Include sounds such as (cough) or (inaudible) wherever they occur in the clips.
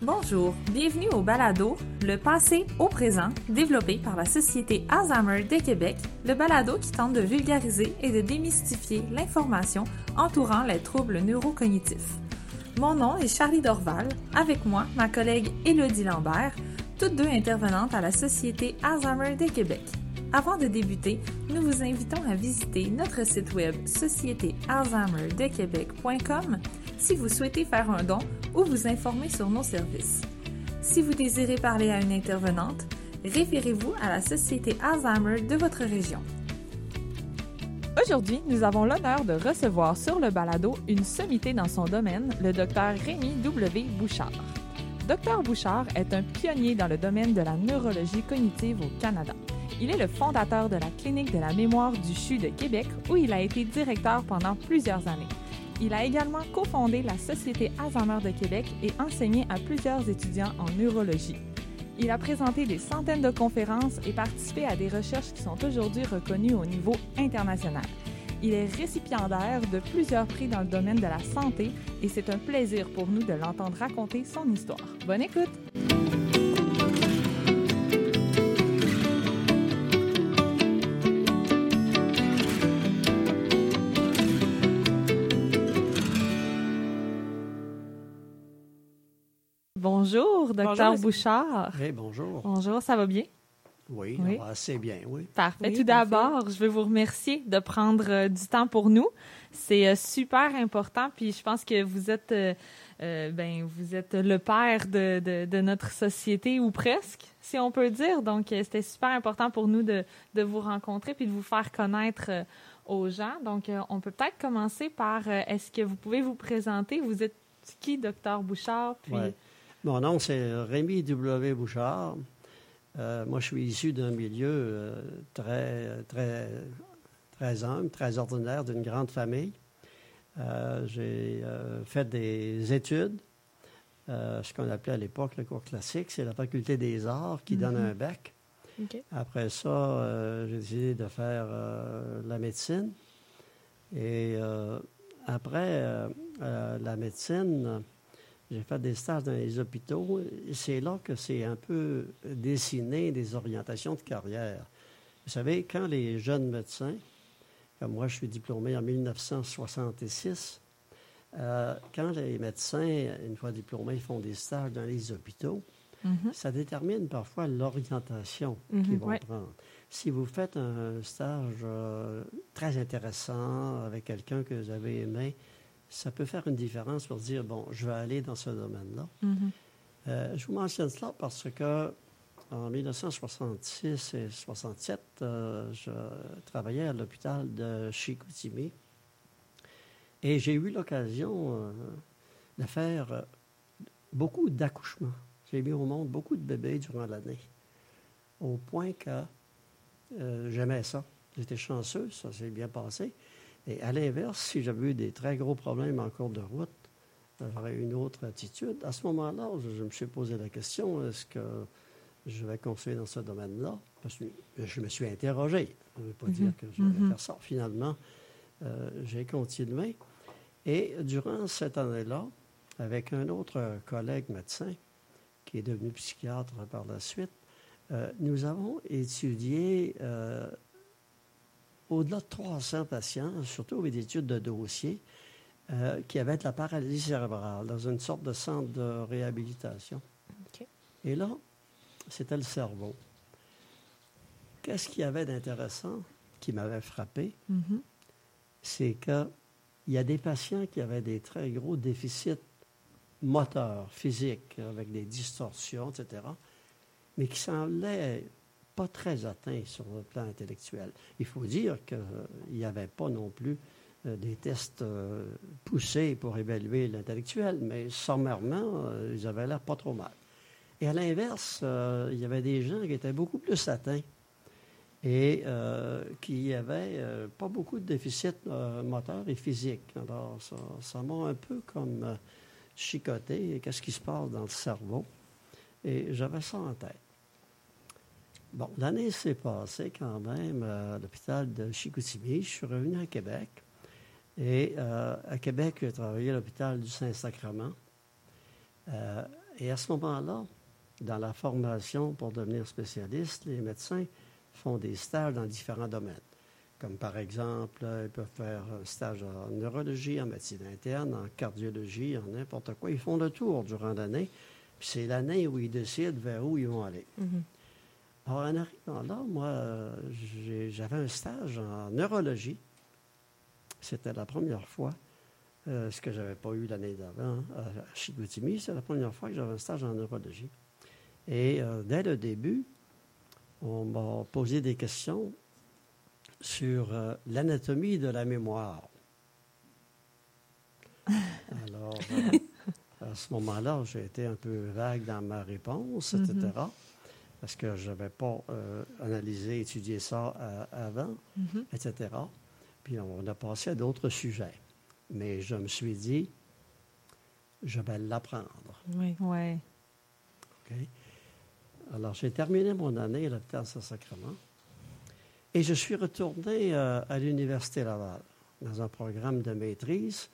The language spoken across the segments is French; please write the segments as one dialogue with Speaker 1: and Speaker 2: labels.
Speaker 1: Bonjour, bienvenue au Balado, le passé au présent, développé par la Société Alzheimer de Québec, le balado qui tente de vulgariser et de démystifier l'information entourant les troubles neurocognitifs. Mon nom est Charlie Dorval, avec moi ma collègue Élodie Lambert, toutes deux intervenantes à la Société Alzheimer de Québec. Avant de débuter, nous vous invitons à visiter notre site web sociétéalzheimerdequebec.com si vous souhaitez faire un don ou vous informer sur nos services. Si vous désirez parler à une intervenante, référez-vous à la Société Alzheimer de votre région. Aujourd'hui, nous avons l'honneur de recevoir sur le balado une sommité dans son domaine, le Dr Rémi W. Bouchard. Dr Bouchard est un pionnier dans le domaine de la neurologie cognitive au Canada. Il est le fondateur de la Clinique de la mémoire du CHU de Québec, où il a été directeur pendant plusieurs années. Il a également cofondé la Société Alzheimer de Québec et enseigné à plusieurs étudiants en neurologie. Il a présenté des centaines de conférences et participé à des recherches qui sont aujourd'hui reconnues au niveau international. Il est récipiendaire de plusieurs prix dans le domaine de la santé et c'est un plaisir pour nous de l'entendre raconter son histoire. Bonne écoute! Bonjour, docteur Bouchard.
Speaker 2: Oui, bonjour.
Speaker 1: Bonjour, ça va bien?
Speaker 2: Oui, assez bien, oui.
Speaker 1: Parfait. Tout d'abord, je veux vous remercier de prendre euh, du temps pour nous. C'est euh, super important, puis je pense que vous êtes, euh, ben, vous êtes le père de, de, notre société, ou presque, si on peut dire. Donc, c'était super important pour nous de, de, vous rencontrer puis de vous faire connaître aux gens. Donc, on peut peut-être commencer par, est-ce que vous pouvez vous présenter? Vous êtes qui, docteur Bouchard?
Speaker 2: Puis... Mon nom, c'est Rémi W. Bouchard. Euh, moi, je suis issu d'un milieu euh, très, très, très humble, très ordinaire, d'une grande famille. Euh, j'ai fait des études, ce qu'on appelait à l'époque le cours classique, c'est la faculté des arts qui donne mm-hmm. un bac. Après ça, j'ai décidé de faire la médecine. Et après la médecine, j'ai fait des stages dans les hôpitaux. C'est là que c'est un peu dessiné des orientations de carrière. Vous savez, quand les jeunes médecins, comme moi je suis diplômé en 1966, euh, quand les médecins, une fois diplômés, font des stages dans les hôpitaux, mhm. ça détermine parfois l'orientation mhm, qu'ils vont prendre. Si vous faites un stage euh, très intéressant avec quelqu'un que vous avez aimé, ça peut faire une différence pour dire, bon, je vais aller dans ce domaine-là. Mm-hmm. Euh, je vous mentionne cela parce que en 1966 et 67, euh, je travaillais à l'hôpital de Chicoutimi et j'ai eu l'occasion euh, de faire beaucoup d'accouchements. J'ai mis au monde beaucoup de bébés durant l'année, au point que j'aimais ça. J'étais chanceux, ça s'est bien passé. Et à l'inverse, si j'avais eu des très gros problèmes en cours de route, j'aurais une autre attitude. À ce moment-là, je, me suis posé la question, est-ce que je vais continuer dans ce domaine-là? Parce que je me suis interrogé. Je ne veux pas dire mhm. que je vais mhm. faire ça. Finalement, euh, j'ai continué. Et durant cette année-là, avec un autre collègue médecin, qui est devenu psychiatre par la suite, euh, nous avons étudié euh, au-delà de 300 patients, surtout avec des études de dossiers, euh, qui avaient de la paralysie cérébrale dans une sorte de centre de réhabilitation. Et là, c'était le cerveau. Qu'est-ce qu'il y avait d'intéressant qui m'avait frappé? Mm-hmm. C'est qu'il y a des patients qui avaient des très gros déficits moteurs, physiques, avec des distorsions, etc., mais qui semblaient pas très atteint sur le plan intellectuel. Il faut dire qu'il n'y avait pas non plus euh, des tests euh, poussés pour évaluer l'intellectuel, mais sommairement, euh, ils avaient l'air pas trop mal. Et à l'inverse, il y avait des gens qui étaient beaucoup plus atteints et qui n'avaient pas beaucoup de déficits moteurs et physiques. Alors, ça m'a un peu comme chicoté. Qu'est-ce qui se passe dans le cerveau? Et j'avais ça en tête. Bon, l'année s'est passée quand même à l'hôpital de Chicoutimi. Je suis revenu à Québec. Et euh, à Québec, j'ai travaillé à l'hôpital du Saint-Sacrement. Euh, et à ce moment-là, dans la formation pour devenir spécialiste, les médecins font des stages dans différents domaines. Comme par exemple, ils peuvent faire un stage en neurologie, en médecine interne, en cardiologie, en n'importe quoi. Ils font le tour durant l'année. Puis c'est l'année où ils décident vers où ils vont aller.
Speaker 1: Mhm.
Speaker 2: Alors, en arrivant là, moi, j'avais un stage en neurologie. C'était la première fois, euh, ce que je n'avais pas eu l'année d'avant à Chicoutimi. C'est la première fois que j'avais un stage en neurologie. Et euh, dès le début, on m'a posé des questions sur euh, l'anatomie de la mémoire. (laughs) Alors, à ce moment-là, j'ai été un peu vague dans ma réponse, etc.. parce que je n'avais pas analysé, étudié ça avant, mm-hmm. etc. Puis on a passé à d'autres sujets. Mais je me suis dit, je vais l'apprendre.
Speaker 1: Oui. oui.
Speaker 2: OK? Alors, j'ai terminé mon année à l'hôpital Saint-Sacrement et je suis retourné euh, à l'Université Laval dans un programme de maîtrise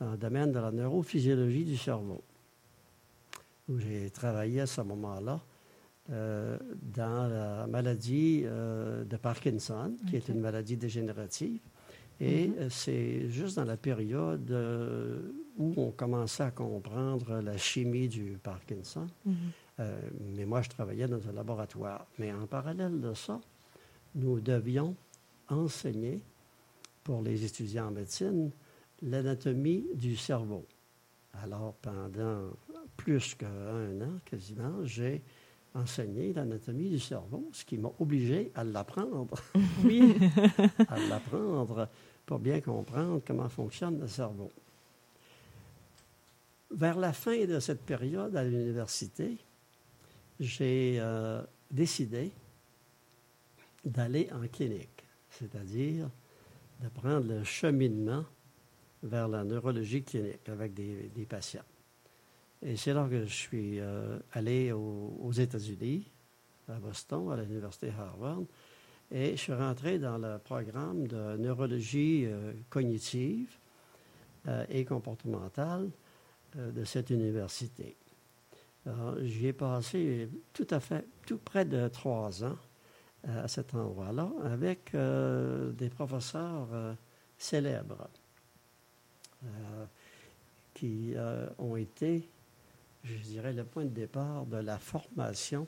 Speaker 2: dans le domaine de la neurophysiologie du cerveau, où j'ai travaillé à ce moment-là euh, dans la maladie euh, de Parkinson, qui est une maladie dégénérative. Et mm-hmm. c'est juste dans la période où on commençait à comprendre la chimie du Parkinson. Euh, mais moi, je travaillais dans un laboratoire. Mais en parallèle de ça, nous devions enseigner pour les étudiants en médecine l'anatomie du cerveau. Alors, pendant plus qu'un an, quasiment, j'ai enseigné l'anatomie du cerveau, ce qui m'a obligé à l'apprendre. (laughs)
Speaker 1: Oui.
Speaker 2: à l'apprendre pour bien comprendre comment fonctionne le cerveau. Vers la fin de cette période à l'université, j'ai euh, décidé d'aller en clinique, c'est-à-dire de prendre le cheminement vers la neurologie clinique avec des, patients. Et c'est là que je suis euh, allé aux, États-Unis, à Boston, à l'université Harvard, et je suis rentré dans le programme de neurologie euh, cognitive et comportementale de cette université. J'y ai passé tout à fait, tout près de trois ans euh, à cet endroit-là avec euh, des professeurs euh, célèbres qui ont été, je dirais, le point de départ de la formation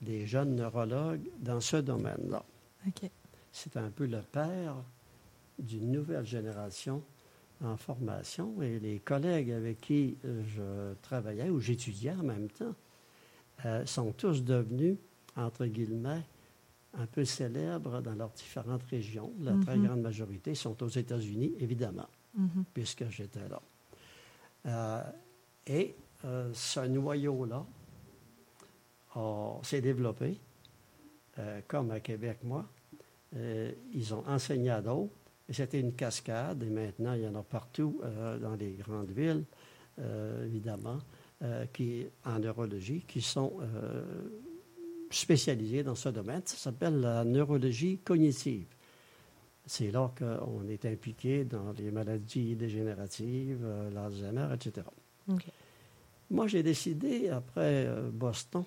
Speaker 2: des jeunes neurologues dans ce domaine-là. C'est un peu le père d'une nouvelle génération en formation et les collègues avec qui je travaillais ou j'étudiais en même temps euh, sont tous devenus, entre guillemets, un peu célèbres dans leurs différentes régions. La très mhm. grande majorité sont aux États-Unis, évidemment, mhm. puisque j'étais là. Euh, et ce noyau-là s'est développé, comme à Québec, moi. ils ont enseigné à d'autres c'était une cascade, et maintenant, il y en a partout euh, dans les grandes villes, euh, évidemment, euh, qui, en neurologie, qui sont spécialisés dans ce domaine. Ça s'appelle la neurologie cognitive. C'est là qu'on est impliqué dans les maladies dégénératives, l'Alzheimer, etc. Moi, j'ai décidé, après Boston,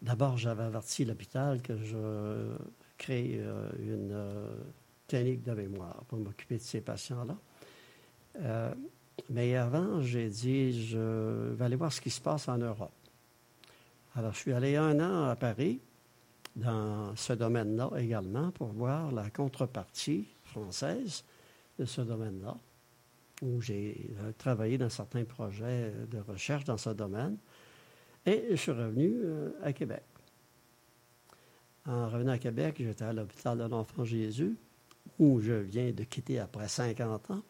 Speaker 2: d'abord, j'avais averti l'hôpital que je crée une clinique de mémoire pour m'occuper de ces patients-là. Euh, mais avant, j'ai dit, je vais aller voir ce qui se passe en Europe. Alors, je suis allé un an à Paris, dans ce domaine-là également, pour voir la contrepartie française de ce domaine-là, où j'ai euh, travaillé dans certains projets de recherche dans ce domaine. Et je suis revenu euh, à Québec. En revenant à Québec, j'étais à l'hôpital de l'Enfant Jésus où je viens de quitter après 50 ans.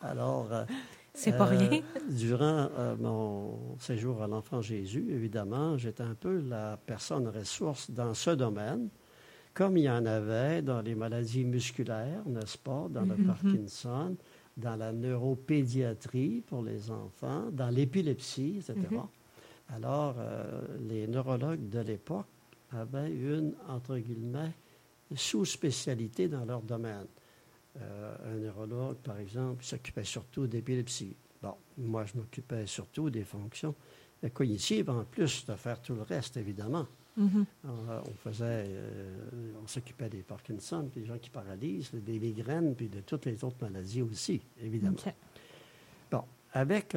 Speaker 2: Alors,
Speaker 1: euh, c'est pas rien. Euh,
Speaker 2: durant euh, mon séjour à l'Enfant Jésus, évidemment, j'étais un peu la personne ressource dans ce domaine, comme il y en avait dans les maladies musculaires, n'est-ce pas, dans le mm-hmm. Parkinson, dans la neuropédiatrie pour les enfants, dans l'épilepsie, etc. Mm-hmm. Alors, les neurologues de l'époque avaient une, entre guillemets, sous-spécialités dans leur domaine. Euh, un neurologue, par exemple, s'occupait surtout d'épilepsie. Bon, moi, je m'occupais surtout des fonctions cognitives, en plus de faire tout le reste, évidemment.
Speaker 1: Mhm.
Speaker 2: On, faisait, on s'occupait des Parkinson, des gens qui paralysent, des migraines, puis de toutes les autres maladies aussi, évidemment. Bon, avec,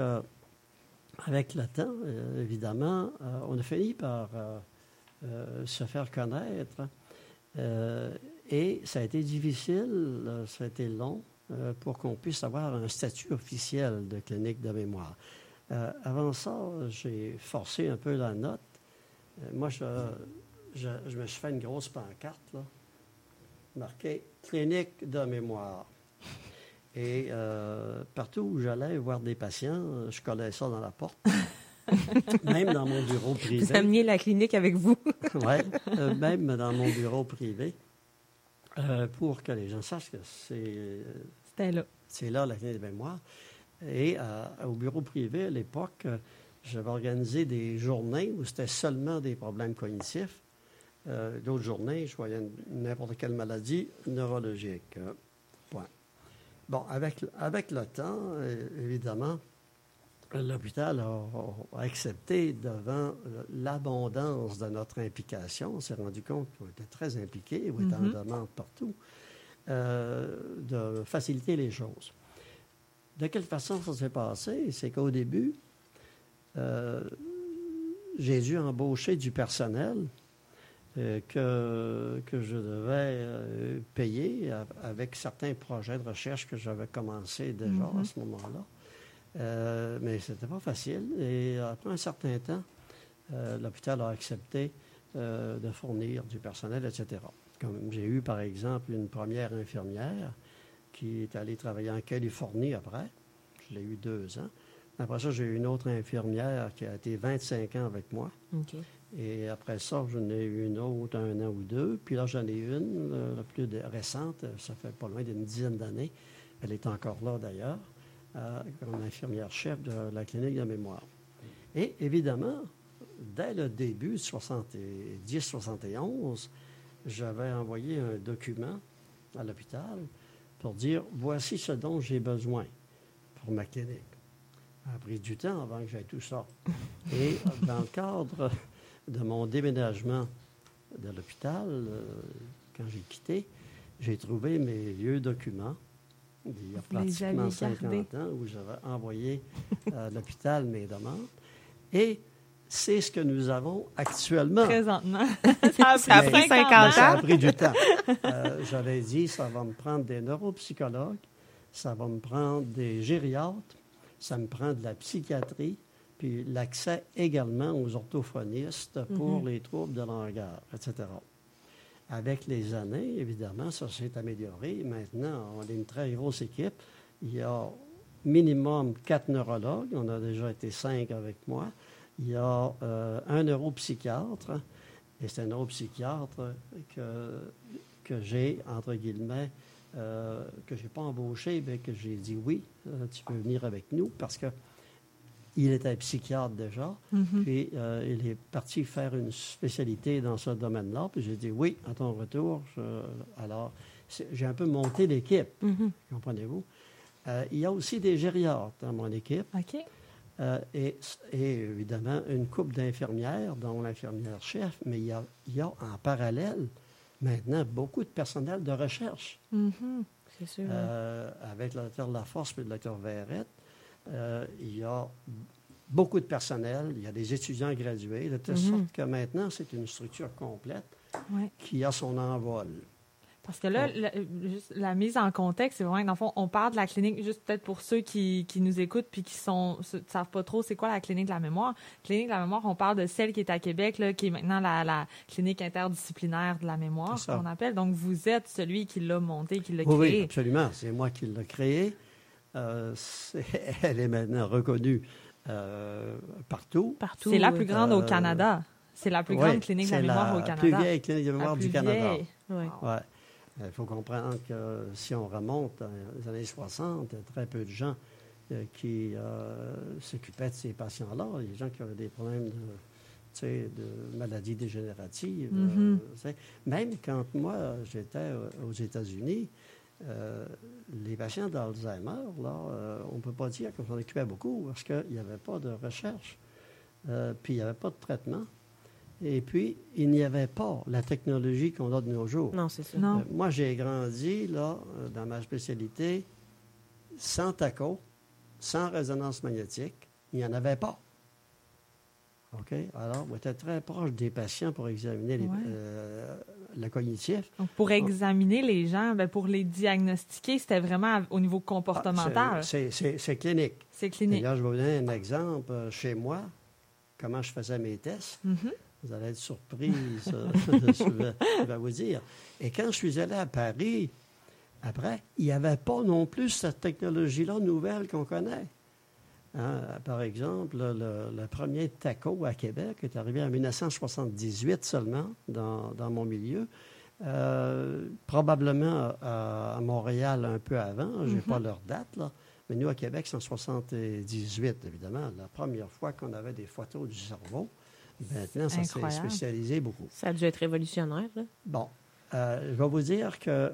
Speaker 2: avec le temps, évidemment, on a fini par se faire connaître. et ça a été difficile, ça a été long pour qu'on puisse avoir un statut officiel de clinique de mémoire. avant ça, j'ai forcé un peu la note euh, moi, je, je, me suis fait une grosse pancarte, là, marquée Clinique de mémoire. Et euh, partout où j'allais voir des patients, je collais ça dans la porte. (laughs) même dans mon bureau privé.
Speaker 3: Vous ameniez la clinique avec vous. (laughs)
Speaker 2: oui, euh, (laughs) même dans mon bureau privé, pour que les gens sachent que c'est.
Speaker 3: C'était là.
Speaker 2: C'est là la clinique de mémoire. Et au bureau privé, à l'époque, j'avais organisé des journées où c'était seulement des problèmes cognitifs. Euh, D'autres journées, je voyais n'importe quelle maladie neurologique. Euh, point. Bon, avec, avec le temps, euh, évidemment, l'hôpital a, accepté devant l'abondance de notre implication. On s'est rendu compte qu'on était très impliqués, on était en mm-hmm. demande partout, de faciliter les choses. De quelle façon ça s'est passé? C'est qu'au début, euh, j'ai dû embaucher du personnel euh, que, que je devais euh, payer avec certains projets de recherche que j'avais commencé déjà à mm-hmm. ce moment-là. mais ce n'était pas facile. Et après un certain temps, l'hôpital a accepté de fournir du personnel, etc. Comme j'ai eu, par exemple, une première infirmière qui est allée travailler en Californie après. Je l'ai eu deux ans. Après ça, j'ai eu une autre infirmière qui a été 25 ans avec moi. Et après ça, j'en ai eu une autre un an ou deux. Puis là, j'en ai une, la plus récente, ça fait pas loin d'une dizaine d'années. Elle est encore là d'ailleurs, euh, comme infirmière chef de la clinique de mémoire. Et évidemment, dès le début, 70-71, j'avais envoyé un document à l'hôpital pour dire voici ce dont j'ai besoin pour ma clinique. Ça a pris du temps avant que j'aille tout ça. Et dans le cadre de mon déménagement de l'hôpital, euh, quand j'ai quitté, j'ai trouvé mes vieux documents il y a pratiquement 50 ans où j'avais envoyé à l'hôpital mes demandes. Et c'est ce que nous avons actuellement.
Speaker 3: Présentement. (laughs)
Speaker 1: ça a pris 50 ans.
Speaker 2: Ça a pris du temps. Euh, j'avais dit, ça va me prendre des neuropsychologues, ça va me prendre des gériatres, ça me prend de la psychiatrie, puis l'accès également aux orthophonistes pour mhm. les troubles de langage, etc. Avec les années, évidemment, ça s'est amélioré. Maintenant, on est une très grosse équipe. Il y a minimum quatre neurologues. On a déjà été cinq avec moi. Il y a euh, un neuropsychiatre. Et c'est un neuropsychiatre que, que j'ai, entre guillemets, euh, que je n'ai pas embauché, mais que j'ai dit oui, euh, tu peux venir avec nous parce que il était psychiatre déjà, mm-hmm. puis euh, il est parti faire une spécialité dans ce domaine-là, puis j'ai dit oui, à ton retour. alors, j'ai un peu monté l'équipe, mm-hmm. comprenez-vous? il y a aussi des gériatres dans mon équipe.
Speaker 3: OK.
Speaker 2: et, évidemment, une couple d'infirmières, dont l'infirmière chef, mais il y, a, il y a en parallèle maintenant beaucoup de personnel de recherche.
Speaker 3: Mm-hmm. C'est sûr.
Speaker 2: Euh, avec le docteur Laforce et le docteur Verrette, euh, il y a beaucoup de personnel, il y a des étudiants gradués, de telle mm-hmm. sorte que maintenant, c'est une structure complète qui a son envol.
Speaker 1: Parce que là, la, mise en contexte, c'est vraiment, dans le fond, on parle de la clinique, juste peut-être pour ceux qui, qui, nous écoutent puis qui sont savent pas trop c'est quoi la clinique de la mémoire. Clinique de la mémoire, on parle de celle qui est à Québec, là, qui est maintenant la, la clinique interdisciplinaire de la mémoire, qu'on appelle. Donc, vous êtes celui qui l'a montée, qui l'a créée.
Speaker 2: Oui, absolument. C'est moi qui l'ai créée. Euh, (laughs) elle est maintenant reconnue euh, partout.
Speaker 1: Partout. C'est la plus grande au euh, Canada. C'est la plus grande clinique de la mémoire au Canada.
Speaker 2: C'est la plus vieille clinique de mémoire du Canada.
Speaker 1: Oui.
Speaker 2: Ouais. Il faut comprendre que si on remonte dans les années 60, il y a très peu de gens euh, qui euh, s'occupaient de ces patients-là. Des gens qui avaient des problèmes de, de maladies dégénératives. Euh, mm-hmm. même quand moi, j'étais aux États-Unis, euh, les patients d'Alzheimer, là, euh, on ne peut pas dire qu'on s'en occupait beaucoup parce qu'il n'y avait pas de recherche, euh, puis il n'y avait pas de traitement, et puis il n'y avait pas la technologie qu'on a de nos jours.
Speaker 3: Non, c'est ça.
Speaker 1: Non.
Speaker 2: Euh, moi, j'ai grandi, là, euh, dans ma spécialité, sans TACO, sans résonance magnétique. Il n'y en avait pas. OK? Alors, on était très proche des patients pour examiner les-
Speaker 1: Ouais.
Speaker 2: euh, le cognitif.
Speaker 1: Donc, pour examiner les gens, ben, pour les diagnostiquer, c'était vraiment au niveau comportemental.
Speaker 2: Ah, c'est- clinique.
Speaker 1: C'est clinique.
Speaker 2: D'ailleurs, je vais vous donner un exemple chez moi, comment je faisais mes tests.
Speaker 1: Mhm.
Speaker 2: Vous allez être surpris euh, (laughs) de ce que je vais- vous dire. Et quand je suis allé à Paris, après, il n'y avait pas non plus cette technologie-là nouvelle qu'on connaît. Hein, par exemple, le, premier TACO à Québec est arrivé en 1978 seulement dans, dans mon milieu. Euh, probablement à, à Montréal un peu avant, je n'ai pas leur date, là. mais nous à Québec, c'est en 78, évidemment, la première fois qu'on avait des photos du cerveau. Maintenant, ça s'est spécialisé beaucoup.
Speaker 3: Ça a dû être révolutionnaire, là.
Speaker 2: Bon, euh, je vais vous dire que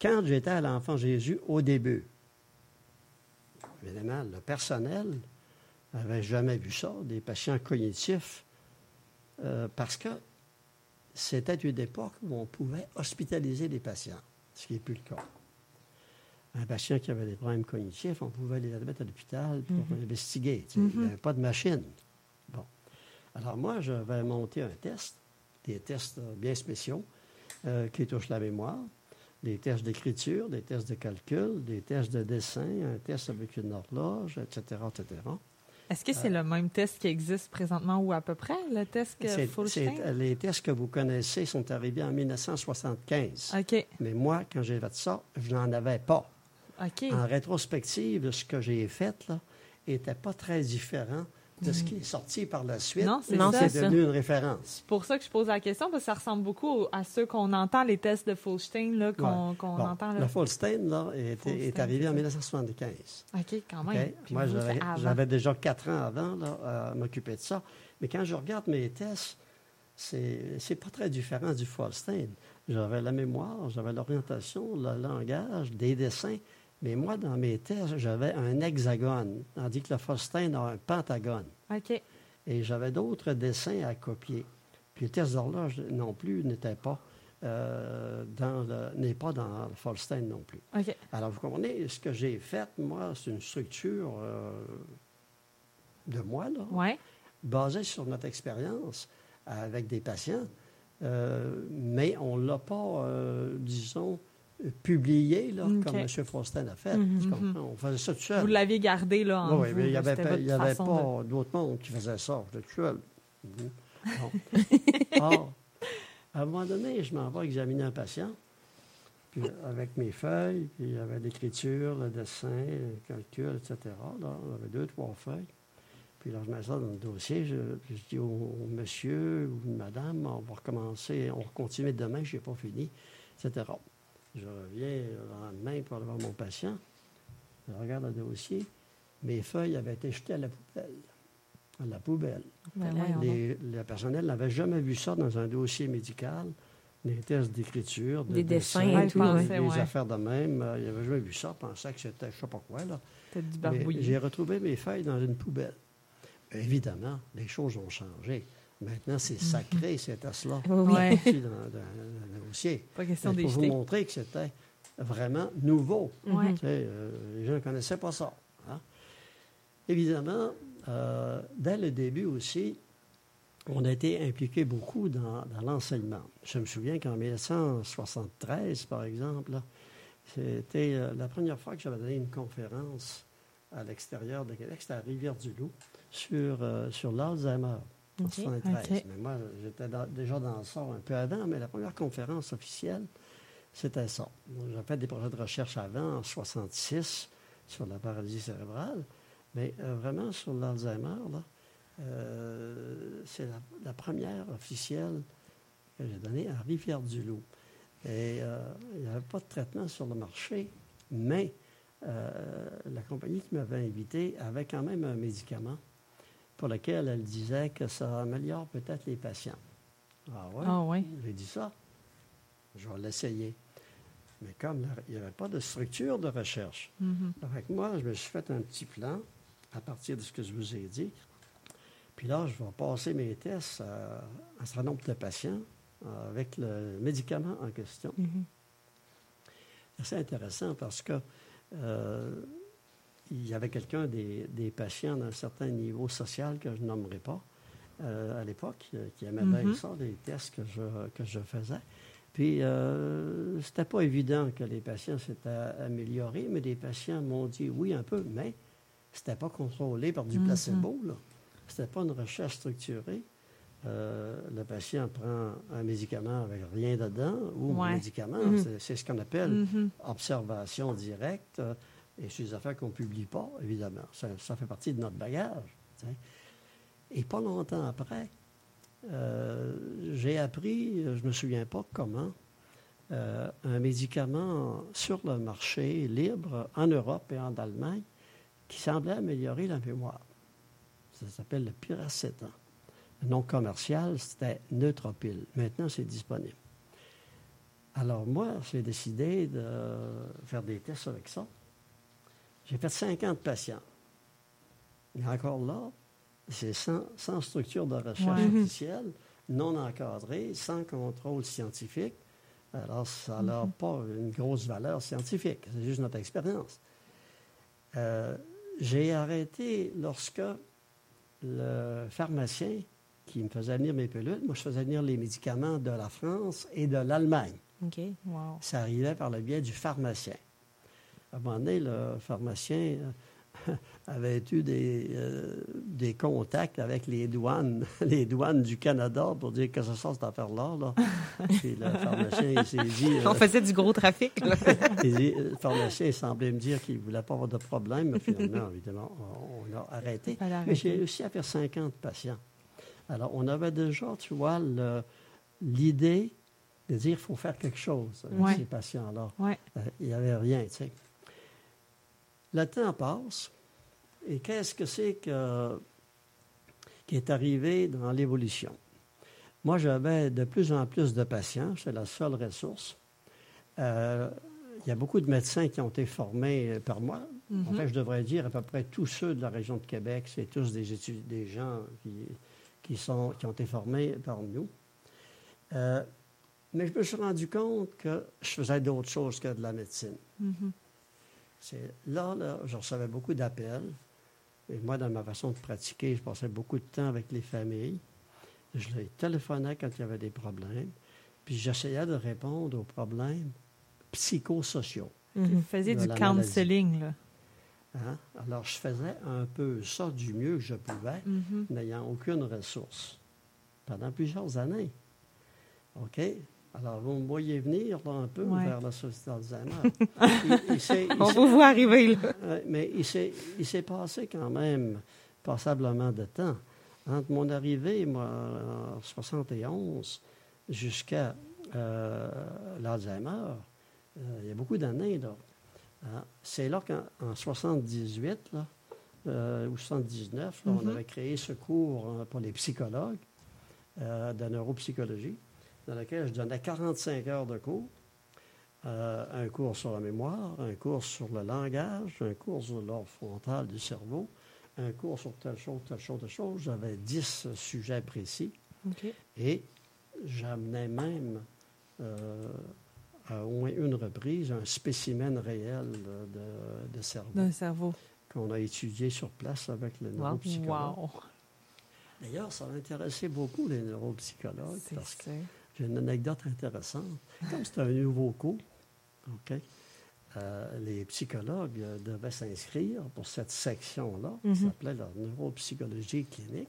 Speaker 2: quand j'étais à l'Enfant Jésus au début, évidemment, le personnel n'avait jamais vu ça, des patients cognitifs, euh, parce que c'était une époque où on pouvait hospitaliser les patients, ce qui n'est plus le cas. Un patient qui avait des problèmes cognitifs, on pouvait les admettre à l'hôpital pour investiguer. tu sais. Il n'y avait pas de machine. Alors moi, j'avais monté un test, des tests euh, bien spéciaux euh, qui touchent la mémoire, des tests d'écriture, des tests de calcul, des tests de dessin, un test avec une horloge, etc., etc.
Speaker 1: Est-ce que c'est le même test qui existe présentement ou à peu près, le test que Fulstein?
Speaker 2: les tests que vous connaissez sont arrivés en 1975.
Speaker 1: OK.
Speaker 2: Mais moi, quand j'ai fait ça, je n'en avais pas.
Speaker 1: OK.
Speaker 2: En rétrospective, ce que j'ai fait là n'était pas très différent de ce qui est sorti par la suite.
Speaker 1: Non, c'est ça.
Speaker 2: devenu une référence.
Speaker 1: C'est pour ça que je pose la question, parce que ça ressemble beaucoup à ceux qu'on entend, les tests de Fulstein, là, qu'on
Speaker 2: Ouais.
Speaker 1: qu'on
Speaker 2: Bon,
Speaker 1: entend.
Speaker 2: Le
Speaker 1: Là.
Speaker 2: Folstein là, est,
Speaker 1: Folstein,
Speaker 2: est arrivé en
Speaker 1: ça.
Speaker 2: 1975.
Speaker 1: OK, quand même.
Speaker 2: Moi, j'avais déjà quatre ans avant là, à m'occuper de ça. Mais quand je regarde mes tests, c'est c'est pas très différent du Folstein. J'avais la mémoire, j'avais l'orientation, le langage, des dessins. Mais moi, dans mes tests, j'avais un hexagone, tandis que le Folstein a un pentagone.
Speaker 1: OK.
Speaker 2: Et j'avais d'autres dessins à copier. Puis le test d'horloge non plus n'était pas, euh, dans le- n'est pas dans le Folstein non plus.
Speaker 1: OK.
Speaker 2: Alors, vous comprenez, ce que j'ai fait, moi, c'est une structure euh, de moi, là,
Speaker 1: Ouais.
Speaker 2: basée sur notre expérience avec des patients, euh, mais on ne l'a pas, disons, publié, là, comme M. Faustin a fait.
Speaker 3: Mhm.
Speaker 2: Comprends? On faisait ça tout seul.
Speaker 1: Vous l'aviez gardé, là, en
Speaker 2: Oui,
Speaker 1: vous,
Speaker 2: mais il n'y avait, pas, y avait pas d'autre monde qui faisait ça. Tout seul. Mhm. Bon. Or, à un moment donné, je m'en vais examiner un patient, puis avec mes feuilles, puis il y avait l'écriture, le dessin, le calcul, etc. Là, on avait deux, trois feuilles. Puis là, je mets ça dans le dossier, je dis au, au monsieur ou madame, on va recommencer, on va continuer demain, je n'ai pas fini, etc. Je reviens le lendemain pour aller voir mon patient. Je regarde le dossier. Mes feuilles avaient été jetées à la poubelle. À la poubelle.
Speaker 1: Ben, donc.
Speaker 2: Les- le personnel n'avait jamais vu ça dans un dossier médical. Des tests d'écriture, de
Speaker 3: Des dessins
Speaker 1: et tout,
Speaker 2: des
Speaker 1: Ouais.
Speaker 2: affaires de même. Euh, Il n'avait jamais vu ça. pensait que c'était je ne sais pas quoi. Là. J'ai retrouvé mes feuilles dans une poubelle. Évidemment, les choses ont changé. Maintenant, c'est sacré, ces tests-là.
Speaker 3: Oui.
Speaker 1: Ouais.
Speaker 2: Ici, (laughs) dans, dans le dossier.
Speaker 1: Pas question
Speaker 2: pour vous montrer que c'était vraiment nouveau.
Speaker 1: Ouais.
Speaker 2: Tu sais, euh, les gens ne connaissaient pas ça. hein. Évidemment, euh, dès le début aussi, on a été impliqué beaucoup dans, dans l'enseignement. Je me souviens qu'en 1973, par exemple, c'était euh, la première fois que j'avais donné une conférence à l'extérieur de Québec, c'était à Rivière-du-Loup, sur, euh, sur l'Alzheimer. En
Speaker 3: OK,
Speaker 2: 73.
Speaker 1: OK.
Speaker 2: Mais moi, j'étais déjà dans le sort un peu avant, mais la première conférence officielle, c'était ça. J'ai fait des projets de recherche avant, en 66, sur la paralysie cérébrale, mais euh, vraiment sur l'Alzheimer, là, euh, c'est la, la première officielle que j'ai donnée à Rivière-du-Loup. Et euh, il n'y avait pas de traitement sur le marché, mais la compagnie qui m'avait invité avait quand même un médicament pour lequel elle disait que ça améliore peut-être les patients. Ah ouais?
Speaker 1: Ah ouais.
Speaker 2: J'ai dit ça. Je vais l'essayer. Mais comme il n'y avait pas de structure de recherche,
Speaker 1: Mhm.
Speaker 2: avec moi, je me suis fait un petit plan à partir de ce que je vous ai dit. Puis là, je vais passer mes tests à un certain nombre de patients euh, avec le médicament en question.
Speaker 3: Mhm.
Speaker 2: C'est intéressant parce que euh, il y avait quelqu'un des, des patients d'un certain niveau social que je nommerai pas euh, à l'époque euh, qui aimait bien
Speaker 1: Mhm.
Speaker 2: ça, les tests que je, que je faisais. Puis, euh, c'était pas évident que les patients s'étaient améliorés, mais des patients m'ont dit oui un peu, mais c'était pas contrôlé par du
Speaker 1: Mhm.
Speaker 2: placebo. là. C'était pas une recherche structurée. Euh, le patient prend un médicament avec rien dedans ou
Speaker 1: Ouais.
Speaker 2: un médicament.
Speaker 3: Mhm.
Speaker 2: C'est- C'est ce qu'on appelle observation directe. Et des affaires qu'on ne publie pas, évidemment. Ça, fait partie de notre bagage. Et pas longtemps après, euh, j'ai appris, je ne me souviens pas comment, euh, un médicament sur le marché libre en Europe et en Allemagne qui semblait améliorer la mémoire. Ça s'appelle le piracétam. Le nom commercial, c'était Neutropil. Maintenant, c'est disponible. Alors moi, j'ai décidé de faire des tests avec ça. J'ai fait 50 patients. Et encore là, c'est sans, sans structure de recherche
Speaker 1: Ouais.
Speaker 2: officielle, non encadrée, sans contrôle scientifique. Alors, ça n'a pas une grosse valeur scientifique. C'est juste notre expérience. Euh, j'ai arrêté lorsque le pharmacien qui me faisait venir mes pilules, moi, je faisais venir les médicaments de la France et de l'Allemagne.
Speaker 1: Wow.
Speaker 2: Ça arrivait par le biais du pharmacien. À un moment donné, le pharmacien euh, (laughs) avait eu des, euh, des contacts avec les douanes, (laughs) les douanes du Canada pour dire que ça sort cette affaire-là. Là. (laughs) Puis le pharmacien, il s'est dit... euh,
Speaker 3: On faisait du gros trafic. là.
Speaker 2: dit- le pharmacien il semblait me dire qu'il ne voulait pas avoir de problème, mais finalement, évidemment, on, on a arrêté. Mais j'ai réussi à faire 50 patients. Alors, on avait déjà, tu vois, l'idée de dire qu'il faut faire quelque chose avec
Speaker 1: Ouais.
Speaker 2: ces patients-là.
Speaker 1: Ouais.
Speaker 2: Euh, Il n'y avait rien, tu sais. Le temps passe, et qu'est-ce que c'est que, qui est arrivé dans l'évolution? Moi, j'avais de plus en plus de patients, c'est la seule ressource. Euh, il y a beaucoup de médecins qui ont été formés par moi. En
Speaker 1: Mhm.
Speaker 2: fait, je devrais dire à peu près tous ceux de la région de Québec, c'est tous des, études, des gens qui, qui, sont, qui ont été formés par nous. Euh, mais je me suis rendu compte que je faisais d'autres choses que de la médecine.
Speaker 1: Mhm.
Speaker 2: C'est, là, là, je recevais beaucoup d'appels. Et moi, dans ma façon de pratiquer, je passais beaucoup de temps avec les familles. Je les téléphonais quand il y avait des problèmes. Puis j'essayais de répondre aux problèmes psychosociaux.
Speaker 1: Vous
Speaker 3: Mhm.
Speaker 1: faisiez du counseling, là.
Speaker 2: hein? Alors, je faisais un peu ça du mieux que je pouvais,
Speaker 1: Mhm.
Speaker 2: n'ayant aucune ressource, pendant plusieurs années. OK? Alors, vous me voyez venir là, un peu
Speaker 1: Ouais.
Speaker 2: vers la société d'Alzheimer. (laughs) Il- il
Speaker 3: On vous voit arriver, là.
Speaker 2: Mais il s'est, passé quand même passablement de temps. Entre mon arrivée, moi, en 71, jusqu'à euh, l'Alzheimer, euh, il y a beaucoup d'années, là. Hein, C'est là qu'en en 78, là, euh, ou 79, là, on
Speaker 1: Mhm.
Speaker 2: avait créé ce cours pour les psychologues de neuropsychologie, dans lequel je donnais 45 heures de cours. Euh, un cours sur la mémoire, un cours sur le langage, un cours sur l'ordre frontal du cerveau, un cours sur telle chose, telle chose, telle chose. J'avais 10 sujets précis et j'amenais même euh, à au moins une reprise un spécimen réel de, de cerveau
Speaker 1: D'un cerveau.
Speaker 2: qu'on a étudié sur place avec le
Speaker 3: Wow.
Speaker 2: neuropsychologue.
Speaker 1: Wow.
Speaker 2: D'ailleurs, ça a intéressé beaucoup les neuropsychologues parce que. J'ai une anecdote intéressante. Comme c'est un nouveau cours, OK, euh, les psychologues euh, devaient s'inscrire pour cette section-là, qui
Speaker 3: Mhm.
Speaker 2: s'appelait la neuropsychologie clinique.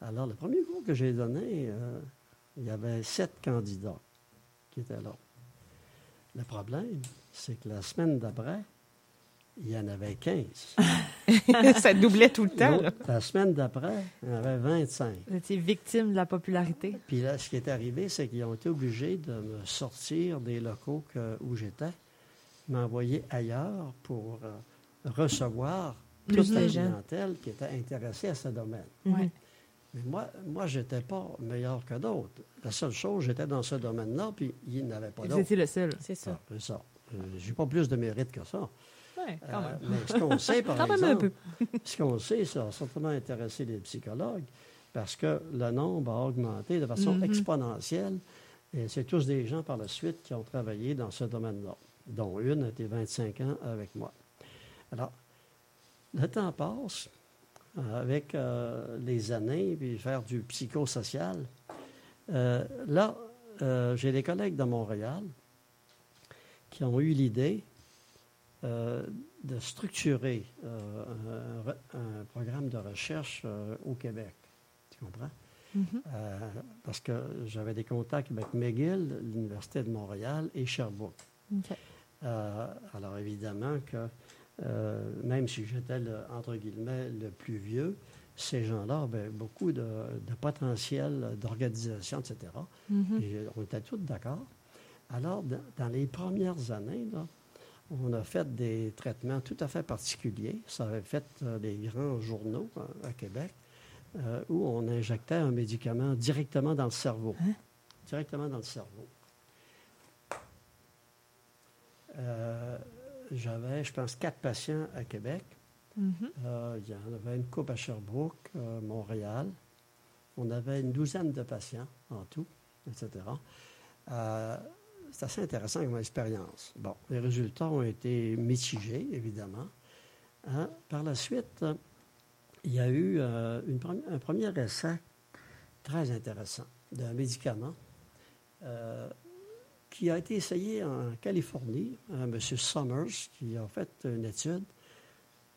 Speaker 2: Alors, le premier cours que j'ai donné, euh, il y avait sept candidats qui étaient là. Le problème, c'est que la semaine d'après, il y en avait 15. (laughs)
Speaker 3: ça doublait tout le temps, là.
Speaker 2: La semaine d'après, il y en avait 25.
Speaker 1: Vous étiez victime de la popularité.
Speaker 2: Puis là, ce qui est arrivé, c'est qu'ils ont été obligés de me sortir des locaux que- où j'étais, m'envoyer ailleurs pour euh, recevoir
Speaker 3: Plus
Speaker 2: toute la
Speaker 3: gens.
Speaker 2: clientèle qui était intéressée à ce domaine.
Speaker 3: Mhm.
Speaker 1: Ouais.
Speaker 2: Mais moi, moi je n'étais pas meilleur que d'autres. La seule chose, j'étais dans ce domaine-là, puis il n'y en avait pas
Speaker 1: Vous
Speaker 2: d'autres.
Speaker 1: étiez le seul.
Speaker 3: C'est ça.
Speaker 2: Ah, C'est ça. Je n'ai pas plus de mérite que ça.
Speaker 1: Quand
Speaker 2: Euh,
Speaker 1: même.
Speaker 2: mais ce qu'on sait, par (laughs)
Speaker 1: Quand
Speaker 2: exemple, ce qu'on sait, ça a certainement intéressé les psychologues parce que le nombre a augmenté de façon
Speaker 1: Mhm.
Speaker 2: exponentielle. Et c'est tous des gens par la suite qui ont travaillé dans ce domaine-là, dont une a été 25 ans avec moi. Alors, le temps passe euh, avec euh, les années, puis faire du psychosocial. Euh, là, euh, j'ai des collègues de Montréal qui ont eu l'idée euh, de structurer euh, un, programme de recherche euh, au Québec. Tu comprends?
Speaker 1: Mhm.
Speaker 2: Euh, parce que j'avais des contacts avec McGill, l'Université de Montréal et Sherbrooke.
Speaker 1: OK.
Speaker 2: Alors évidemment que même si j'étais entre guillemets le plus vieux, ces gens-là avaient beaucoup de, de potentiel d'organisation, etc.
Speaker 1: Mhm.
Speaker 2: Et on était tous d'accord. Alors, dans, dans les premières années, là, on a fait des traitements tout à fait particuliers. Ça avait fait euh, des grands journaux euh, à Québec euh, où on injectait un médicament directement dans le cerveau.
Speaker 1: Hein?
Speaker 2: Directement dans le cerveau. Euh, J'avais, je pense, quatre patients à Québec.
Speaker 1: Mhm.
Speaker 2: Euh, il y en avait une coupe à Sherbrooke, Montréal. On avait une douzaine de patients en tout, etc. C'est assez intéressant comme expérience. Bon, les résultats ont été mitigés, évidemment. Hein. Par la suite, il y a eu euh, un premier essai très intéressant d'un médicament euh, qui a été essayé en Californie, un M. Summers, qui a fait une étude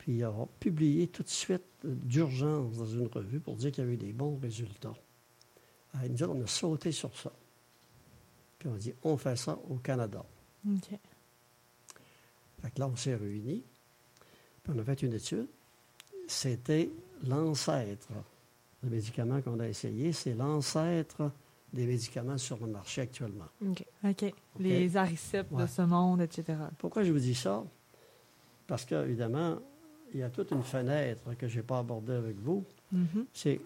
Speaker 2: puis a publié tout de suite d'urgence dans une revue pour dire qu'il y avait des bons résultats. Autres, on a sauté sur ça. Puis on a dit, on fait ça au Canada.
Speaker 1: OK.
Speaker 2: Fait que là, on s'est réunis, puis on a fait une étude. C'était l'ancêtre. Le médicament qu'on a essayé, c'est l'ancêtre des médicaments sur le marché actuellement.
Speaker 3: OK.
Speaker 1: Les ariceps de ce monde, etc.
Speaker 2: Pourquoi je vous dis ça? Parce qu'évidemment, il y a toute une fenêtre que je n'ai pas abordée avec vous.
Speaker 1: Mhm.
Speaker 2: c'est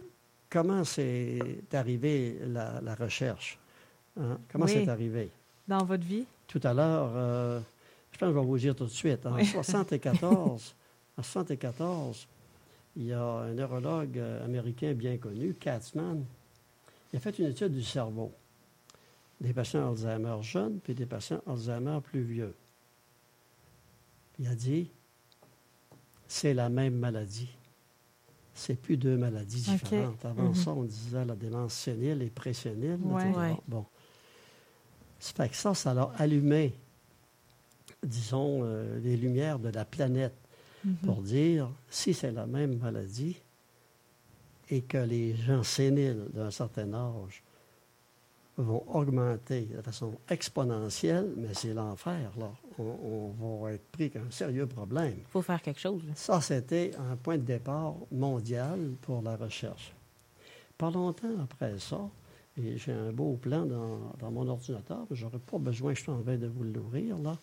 Speaker 2: comment c'est arrivé la, la recherche? Hein? Comment
Speaker 1: Oui.
Speaker 2: c'est arrivé?
Speaker 1: Dans votre vie?
Speaker 2: Tout à l'heure, euh, je pense que je vais vous dire tout de suite. En
Speaker 1: Oui.
Speaker 2: 74, (laughs) en 74, il y a un neurologue euh, américain bien connu, Katzman, il a fait une étude du cerveau. Des patients Alzheimer jeunes, puis des patients Alzheimer plus vieux. Il a dit, c'est la même maladie. C'est plus deux maladies différentes. Avant
Speaker 1: Mhm.
Speaker 2: ça, on disait la démence sénile et présénile.
Speaker 1: Ouais.
Speaker 2: Bon. Ça fait que ça, ça l'a allumé, disons, euh, les lumières de la planète
Speaker 1: Mhm.
Speaker 2: pour dire si c'est la même maladie et que les gens séniles d'un certain âge vont augmenter de façon exponentielle, mais c'est l'enfer, là. On, on va être pris qu'un sérieux problème.
Speaker 3: Il faut faire quelque chose.
Speaker 2: Ça, c'était un point de départ mondial pour la recherche. Pas longtemps après ça, et j'ai un beau plan dans, dans mon ordinateur, je n'aurais pas besoin, je suis en train de vous l'ouvrir, là.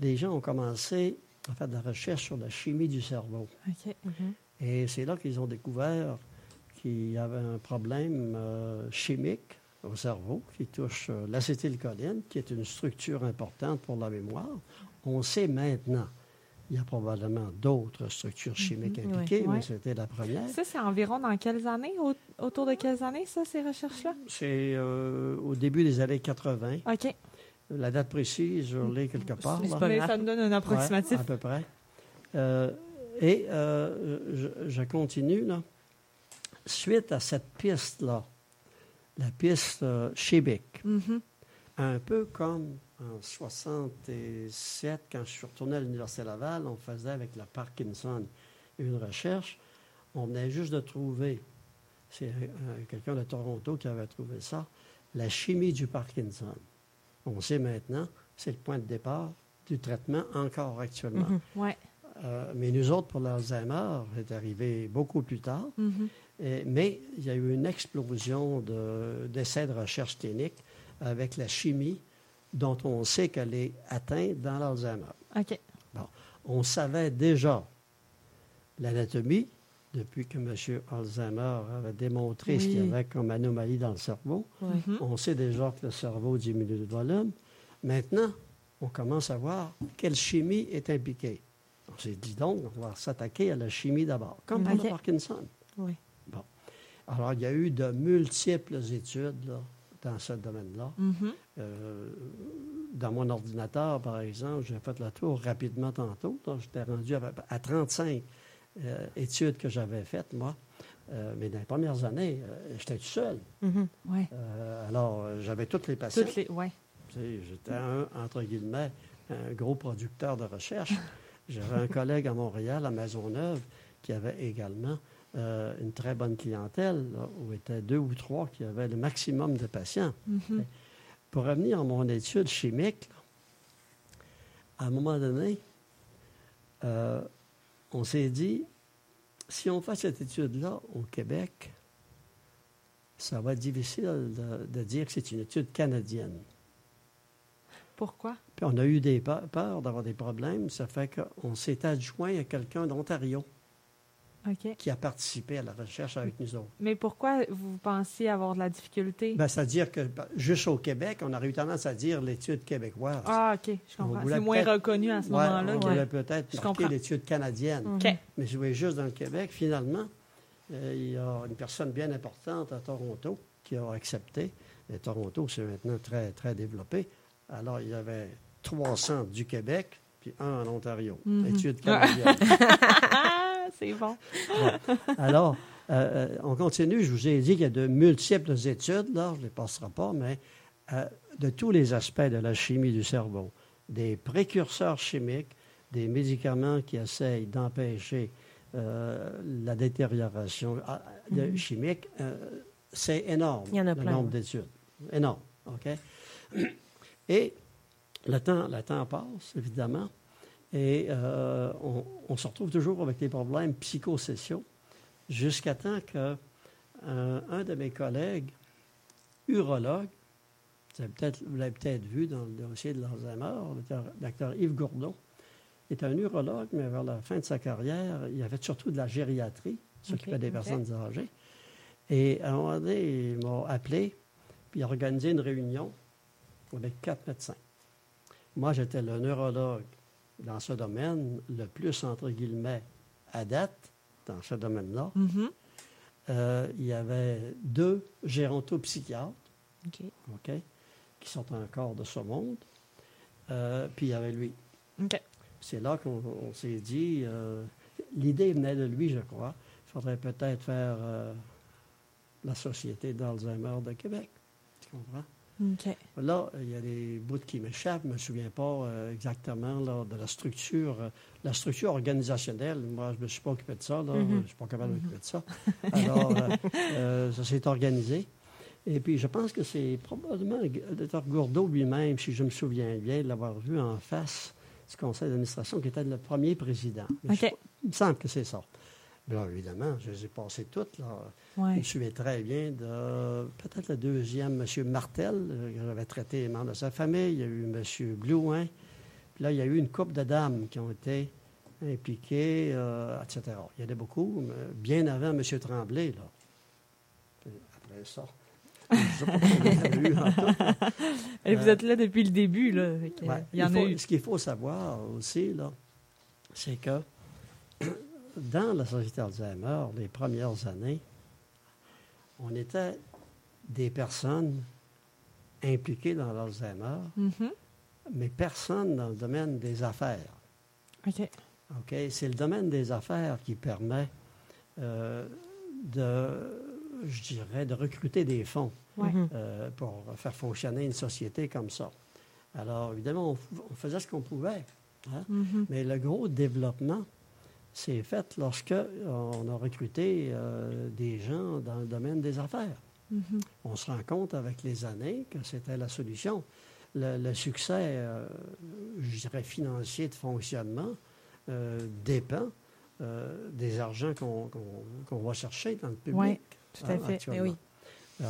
Speaker 2: Les gens ont commencé à faire de la recherche sur la chimie du cerveau.
Speaker 3: Mhm.
Speaker 2: Et c'est là qu'ils ont découvert qu'il y avait un problème euh, chimique au cerveau qui touche euh, l'acétylcholine, qui est une structure importante pour la mémoire. On sait maintenant, il y a probablement d'autres structures chimiques
Speaker 1: Mhm,
Speaker 2: impliquées,
Speaker 1: oui.
Speaker 2: mais c'était la première.
Speaker 1: Ça, c'est environ dans quelles années? Au- autour de quelles années, ça, ces recherches-là?
Speaker 2: C'est euh, au début des années 80.
Speaker 1: OK.
Speaker 2: La date précise, je l'ai quelque part. Là.
Speaker 1: Mais ça me donne un approximatif.
Speaker 2: Ouais, à peu près. Euh, et euh, je, je continue, là. Suite à cette piste-là, la piste chimique,
Speaker 1: Mhm.
Speaker 2: un peu comme en 67, quand je suis retourné à l'Université Laval, on faisait avec la Parkinson une recherche. On venait juste de trouver, c'est euh, quelqu'un de Toronto qui avait trouvé ça, la chimie du Parkinson. On sait maintenant, c'est le point de départ du traitement encore actuellement.
Speaker 3: Mhm.
Speaker 1: Ouais.
Speaker 2: Euh, mais nous autres, pour l'Alzheimer, c'est arrivé beaucoup plus tard.
Speaker 1: Mhm.
Speaker 2: Et- mais il y a eu une explosion de- d'essais de, recherche clinique avec la chimie dont on sait qu'elle est atteinte dans l'Alzheimer.
Speaker 1: OK.
Speaker 2: On savait déjà l'anatomie, depuis que M. Alzheimer avait démontré ce qu'il y avait comme anomalie dans le cerveau.
Speaker 3: Oui.
Speaker 1: Mhm.
Speaker 2: On sait déjà que le cerveau diminue de volume. Maintenant, on commence à voir quelle chimie est impliquée. On s'est dit donc, on va s'attaquer à la chimie d'abord, comme pour le Parkinson.
Speaker 3: Oui.
Speaker 2: Alors, il y a eu de multiples études là, dans ce domaine-là.
Speaker 1: Mhm.
Speaker 2: Euh, dans mon ordinateur, par exemple, j'ai fait le tour rapidement tantôt. J'étais rendu à, à 35 euh, études que j'avais faites, moi. Euh, mais dans les premières années, j'étais tout seul.
Speaker 3: Mhm.
Speaker 1: Ouais.
Speaker 2: Euh, alors, j'avais toutes les patients.
Speaker 1: Toutes les. Ouais.
Speaker 2: J'étais un, entre guillemets, un gros producteur de recherche. J'avais un (laughs) collègue à Montréal, à Maisonneuve, qui avait également euh, une très bonne clientèle, là, où étaient deux ou trois qui avaient le maximum de patients.
Speaker 1: Mhm.
Speaker 2: Pour revenir à mon étude chimique, à un moment donné, euh, on s'est dit, si on fait cette étude-là au Québec, ça va être difficile de, de dire que c'est une étude canadienne.
Speaker 1: Pourquoi?
Speaker 2: Puis on a eu des pe- peurs d'avoir des problèmes. Ça fait qu'on s'est adjoint à quelqu'un d'Ontario Qui a participé à la recherche avec nous autres.
Speaker 1: Mais pourquoi vous pensiez avoir de la difficulté?
Speaker 2: Ben, C'est-à-dire que ben, juste au Québec, on aurait eu tendance à dire l'étude québécoise.
Speaker 1: ah, OK. Je comprends. C'est moins reconnu à ce
Speaker 2: Ouais,
Speaker 1: moment-là.
Speaker 2: on
Speaker 1: que-
Speaker 2: voulait peut-être
Speaker 1: Je
Speaker 2: marquer l'étude canadienne.
Speaker 1: OK.
Speaker 2: Mais jouer juste dans le Québec, finalement, euh, il y a une personne bien importante à Toronto qui a accepté. Et Toronto, c'est maintenant très, très développé. Alors, il y avait trois centres du Québec, puis un en Ontario.
Speaker 1: Mhm.
Speaker 2: Étude (laughs) canadienne.
Speaker 1: Ah, (laughs) c'est bon.
Speaker 2: Alors, euh, euh, on continue. Je vous ai dit qu'il y a de multiples études, là, je ne les passerai pas, mais euh, de tous les aspects de la chimie du cerveau. Des précurseurs chimiques, des médicaments qui essayent d'empêcher euh, la détérioration ah,
Speaker 1: Mhm.
Speaker 2: chimique. c'est énorme,
Speaker 3: Il y en a
Speaker 2: le
Speaker 3: plein,
Speaker 2: nombre d'études. Énorme, OK? Et le temps, le temps passe, évidemment, et euh, on, on se retrouve toujours avec des problèmes psychosociaux jusqu'à temps que euh, un de mes collègues, urologue, vous peut-être- l'avez peut-être vu dans le dossier de l'Alzheimer, docteur- Yves Gourdon, est un urologue, mais vers la fin de sa carrière, il avait surtout de la gériatrie, s'occupait des personnes âgées. Et à un moment donné, il m'a appelé, puis il a organisé une réunion avec quatre médecins. Moi, j'étais le neurologue dans ce domaine, le plus, entre guillemets, à date, dans ce domaine-là.
Speaker 1: Mhm.
Speaker 2: Euh, il y avait deux gérontopsychiatres,
Speaker 3: OK.
Speaker 2: OK, qui sont encore de ce monde. Euh, puis il y avait lui. C'est là qu'on on s'est dit, euh, l'idée venait de lui, je crois. Il faudrait peut-être faire la Société d'Alzheimer de Québec. Tu comprends?
Speaker 1: OK.
Speaker 2: Là, il y a des bouts qui m'échappent. Je ne me souviens pas euh, exactement là, de la structure. euh, la structure organisationnelle, moi, je ne me suis pas occupé de ça. là.
Speaker 3: Mhm.
Speaker 2: Je ne suis pas capable de m'occuper de ça. (laughs) Alors, euh, ça s'est organisé. Et puis, je pense que c'est probablement le docteur Gourdeau lui-même, si je me souviens bien, de l'avoir vu en face du conseil d'administration, qui était le premier président. Je- il me semble que c'est ça. Là, évidemment, je les ai passées toutes. Là. Je me souviens très bien de peut-être le deuxième, M. Martel, euh, que j'avais traité les membres de sa famille. Il y a eu M. Blouin. Puis là, il y a eu une couple de dames qui ont été impliquées, euh, etc. Il y en a beaucoup, mais bien avant M. Tremblay. Là. Puis après ça. (laughs) (laughs)
Speaker 1: Et vous
Speaker 2: Euh,
Speaker 1: êtes là depuis le début, là. Il y en a
Speaker 2: faut-
Speaker 1: eu.
Speaker 2: Ce qu'il faut savoir aussi, là, c'est que dans la société Alzheimer, les premières années, on était des personnes impliquées dans l'Alzheimer,
Speaker 1: Mhm.
Speaker 2: mais personne dans le domaine des affaires.
Speaker 1: OK.
Speaker 2: OK? C'est le domaine des affaires qui permet euh, de, je dirais, de recruter des fonds
Speaker 1: Ouais.
Speaker 3: Mhm.
Speaker 2: euh, pour faire fonctionner une société comme ça. Alors, évidemment, on faisait ce qu'on pouvait. hein?
Speaker 1: Mhm.
Speaker 2: Mais le gros développement s'est fait lorsque on a recruté euh, des gens dans le domaine des affaires.
Speaker 1: Mhm.
Speaker 2: On se rend compte avec les années que c'était la solution. Le, le succès, euh, je dirais, financier de fonctionnement euh, dépend euh, des argents qu'on qu'on va chercher dans le public.
Speaker 1: Ouais, Tout à
Speaker 2: hein,
Speaker 1: fait.
Speaker 3: Eh oui.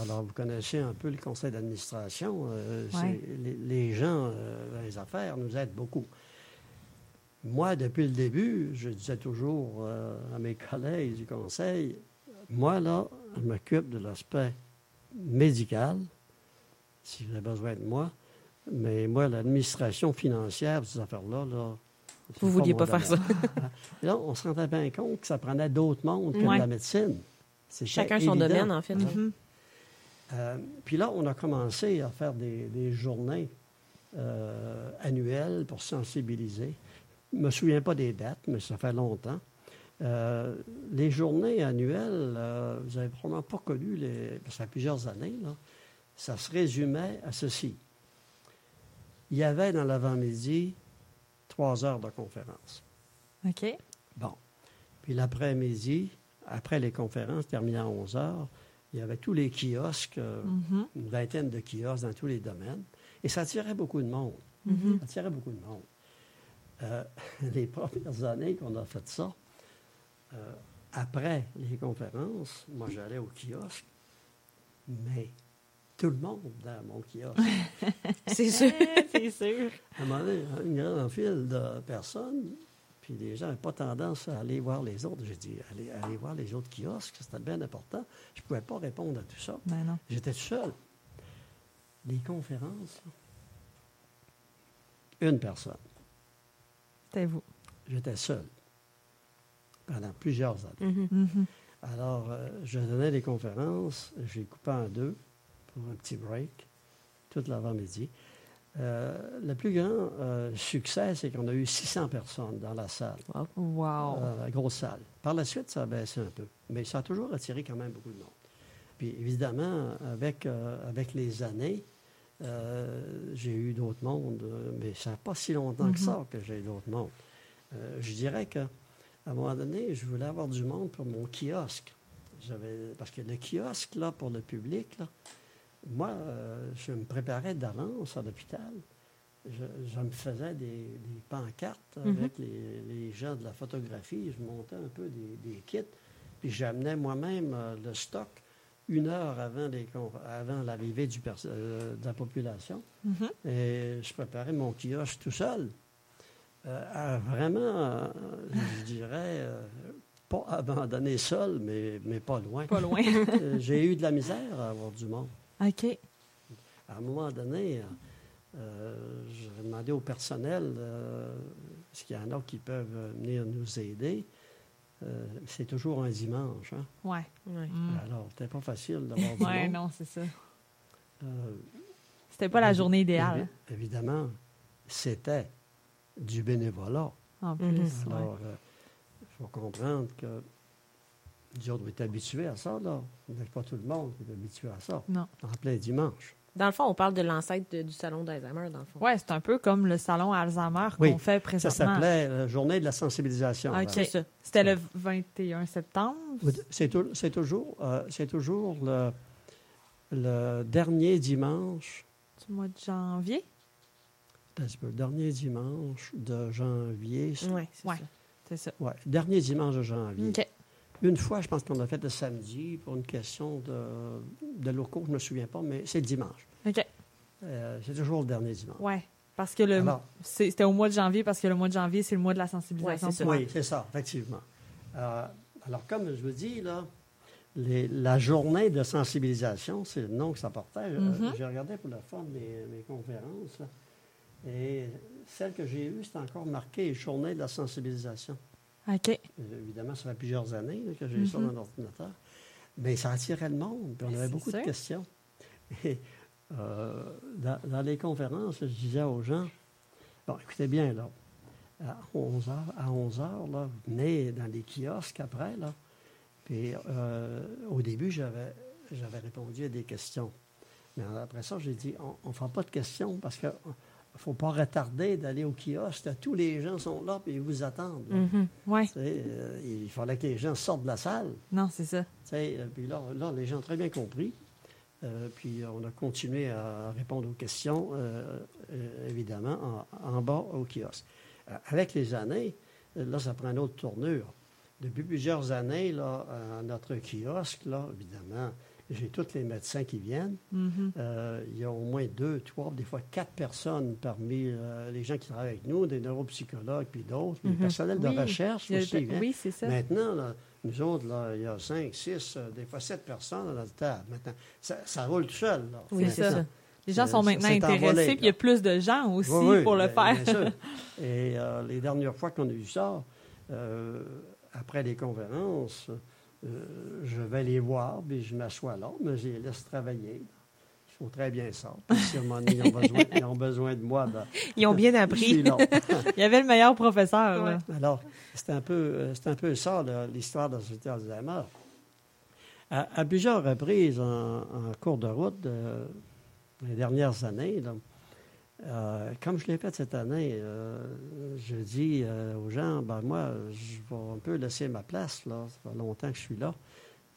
Speaker 2: Alors, vous connaissez un peu le conseil d'administration. euh,
Speaker 1: Ouais.
Speaker 2: les, les gens euh, dans les affaires nous aident beaucoup. Moi, depuis le début, je disais toujours euh, à mes collègues du conseil, moi, là, je m'occupe de l'aspect médical, si vous avez besoin de moi, mais moi, l'administration financière, ces affaires-là, là,
Speaker 3: Vous ne vouliez pas faire ça. (laughs)
Speaker 2: Et là, on se rendait bien compte que ça prenait d'autres mondes que
Speaker 3: Ouais.
Speaker 2: de la médecine.
Speaker 3: Chacun son domaine, en fait.
Speaker 1: Mhm.
Speaker 2: Euh, puis là, on a commencé à faire des, des journées euh, annuelles pour sensibiliser. Je ne me souviens pas des dates, mais ça fait longtemps. Euh, les journées annuelles, euh, vous n'avez probablement pas connu, les, ça fait plusieurs années, là, ça se résumait à ceci. Il y avait dans l'avant-midi trois heures de conférence.
Speaker 1: OK.
Speaker 2: Bon. Puis l'après-midi, après les conférences terminées à 11 heures, il y avait tous les kiosques, euh,
Speaker 1: Mhm.
Speaker 2: une vingtaine de kiosques dans tous les domaines. Et ça attirait beaucoup de monde.
Speaker 1: Mhm.
Speaker 2: Ça attirait beaucoup de monde. Euh, (laughs) les premières années qu'on a fait ça, euh, après les conférences, moi j'allais au kiosque, mais tout le monde dans mon kiosque. (laughs)
Speaker 3: C'est sûr. (laughs)
Speaker 1: C'est sûr.
Speaker 2: À un moment donné, une grande file de personnes, puis les gens n'avaient pas tendance à aller voir les autres. J'ai dit, allez, allez voir les autres kiosques, c'était bien important. Je ne pouvais pas répondre à tout ça.
Speaker 1: Ben non.
Speaker 2: J'étais tout seul. Les conférences, une personne.
Speaker 1: C'était vous.
Speaker 2: J'étais seul pendant plusieurs années.
Speaker 3: Mhm.
Speaker 1: Mhm.
Speaker 2: Alors, euh, je donnais des conférences, j'ai coupé en deux pour un petit break, toute l'avant-midi. Euh, le plus grand euh, succès, c'est qu'on a eu 600 personnes dans la salle,
Speaker 1: Wow.
Speaker 2: euh, la grosse salle. Par la suite, ça a baissé un peu, mais ça a toujours attiré quand même beaucoup de monde. Puis évidemment, avec, euh, avec les années, euh, j'ai eu d'autres mondes, mais ça n'a pas si longtemps que ça que j'ai eu d'autres mondes. Euh, je dirais que à un moment donné, je voulais avoir du monde pour mon kiosque. Parce que le kiosque, là, pour le public, là, moi, euh, je me préparais d'avance à l'hôpital. Je, je me faisais des, des pancartes avec les, les gens de la photographie. Je montais un peu des, des kits. Puis j'amenais moi-même le stock une heure avant, les avant l'arrivée du euh, de la population.
Speaker 1: Mhm.
Speaker 2: Et je préparais mon kiosque tout seul. Euh, à vraiment, euh, je (laughs) dirais, pas abandonné seul, mais, mais pas loin.
Speaker 1: Pas loin. (laughs)
Speaker 2: J'ai eu de la misère à avoir du monde.
Speaker 1: OK.
Speaker 2: À un moment donné, j'ai demandé au personnel est-ce qu'il y en a qui peuvent venir nous aider? Euh, c'est toujours un dimanche. Hein?
Speaker 1: Ouais. Mm.
Speaker 2: Alors, c'était pas facile d'avoir du monde.
Speaker 1: non, c'est ça.
Speaker 2: Euh,
Speaker 1: C'était pas la journée idéale,
Speaker 2: évi- évidemment, c'était du bénévolat.
Speaker 1: en plus.
Speaker 3: Mhm.
Speaker 1: ouais.
Speaker 2: Alors, il faut comprendre que nous autres, on est habitués à ça, là. Mais pas tout le monde qui est habitué à ça?
Speaker 1: Non.
Speaker 2: En plein dimanche.
Speaker 3: Dans le fond, on parle de l'ancêtre de- du salon d'Alzheimer, dans le fond.
Speaker 1: Ouais, c'est un peu comme le salon Alzheimer
Speaker 2: Oui,
Speaker 1: qu'on fait
Speaker 2: Ça
Speaker 1: présentement.
Speaker 2: s'appelait la Journée de la sensibilisation.
Speaker 1: OK.
Speaker 2: avant.
Speaker 3: C'est ça.
Speaker 1: C'était le 21 septembre.
Speaker 2: C'est c'est toujours, euh, c'est toujours le, le dernier dimanche,
Speaker 1: Du mois de janvier.
Speaker 2: un petit peu, le dernier dimanche de janvier.
Speaker 3: Oui, c'est
Speaker 1: Ouais.
Speaker 3: ça.
Speaker 1: C'est ça.
Speaker 2: Ouais, dernier dimanche de janvier.
Speaker 1: OK.
Speaker 2: Une fois, je pense qu'on a fait le samedi pour une question de, de locaux, je ne me souviens pas, mais c'est le dimanche.
Speaker 1: OK.
Speaker 2: Euh, c'est toujours le dernier dimanche.
Speaker 1: Ouais. Parce que le
Speaker 2: Alors,
Speaker 1: c'est- c'était au mois de janvier, parce que le mois de janvier, c'est le mois de la sensibilisation.
Speaker 3: Ouais, c'est ça.
Speaker 2: Oui, c'est ça, effectivement. Euh, alors, comme je vous dis, là, les- la journée de sensibilisation, c'est le nom que ça portait. Euh,
Speaker 1: Mhm.
Speaker 2: J'ai regardé pour la forme mes, mes conférences. là, et celle que j'ai eue, c'est encore marqué Journée de la sensibilisation.
Speaker 1: OK.
Speaker 2: Évidemment, ça fait plusieurs années là, que j'ai eu ça
Speaker 1: Mhm.
Speaker 2: dans l'ordinateur. Mais ça attirait le monde, puis on
Speaker 1: Ben,
Speaker 2: avait beaucoup
Speaker 1: sûr.
Speaker 2: de questions. Et euh, dans, dans les conférences, je disais aux gens, bon, écoutez bien, là, à 11 heures, à 11 heures, là, vous venez dans les kiosques après, là. Puis euh, au début, j'avais, j'avais répondu à des questions. Mais après ça, j'ai dit, on ne fera pas de questions parce qu'il ne faut pas retarder d'aller au kiosque. Tous les gens sont là, puis ils vous attendent.
Speaker 3: Mhm.
Speaker 1: Ouais.
Speaker 2: Euh, il fallait que les gens sortent de la salle.
Speaker 1: Non, c'est ça.
Speaker 2: Euh, puis là, là, les gens ont très bien compris. Euh, puis on a continué à répondre aux questions, évidemment, en, en bas au kiosque. Avec les années, là, ça prend une autre tournure. Depuis plusieurs années, là, à notre kiosque, là, évidemment, j'ai tous les médecins qui viennent.
Speaker 1: Mhm.
Speaker 2: Euh, il y a au moins deux, trois, des fois quatre personnes parmi euh, les gens qui travaillent avec nous, des neuropsychologues puis d'autres, des
Speaker 3: Mhm.
Speaker 2: personnels de
Speaker 1: Oui.
Speaker 2: recherche aussi. hein.
Speaker 1: oui, c'est ça.
Speaker 2: Maintenant, là, nous autres, là, il y a cinq, six, euh, des fois sept personnes à notre table. Maintenant, ça, ça roule tout seul. Là.
Speaker 3: Oui,
Speaker 1: C'est ça. Les gens sont maintenant intéressés, puis il y a plus de gens aussi
Speaker 2: Oui, oui,
Speaker 1: pour le
Speaker 2: bien-
Speaker 1: faire.
Speaker 2: bien sûr. Et les dernières fois qu'on a eu ça, après les conférences, euh, je vais les voir, puis je m'assois là, mais je les laisse travailler. Ils font très bien ça. Puis ils ont besoin, ils ont besoin de moi, ben, (laughs)
Speaker 3: Ils ont bien appris. (laughs)
Speaker 1: Il y avait le meilleur professeur.
Speaker 2: Alors, c'est un peu, euh, un peu ça, l'histoire de la société Alzheimer. À, à plusieurs reprises en, en cours de route, euh, les dernières années, euh, comme je l'ai fait cette année, euh, je dis euh, aux gens, ben moi, je vais un peu laisser ma place, là. Ça fait longtemps que je suis là.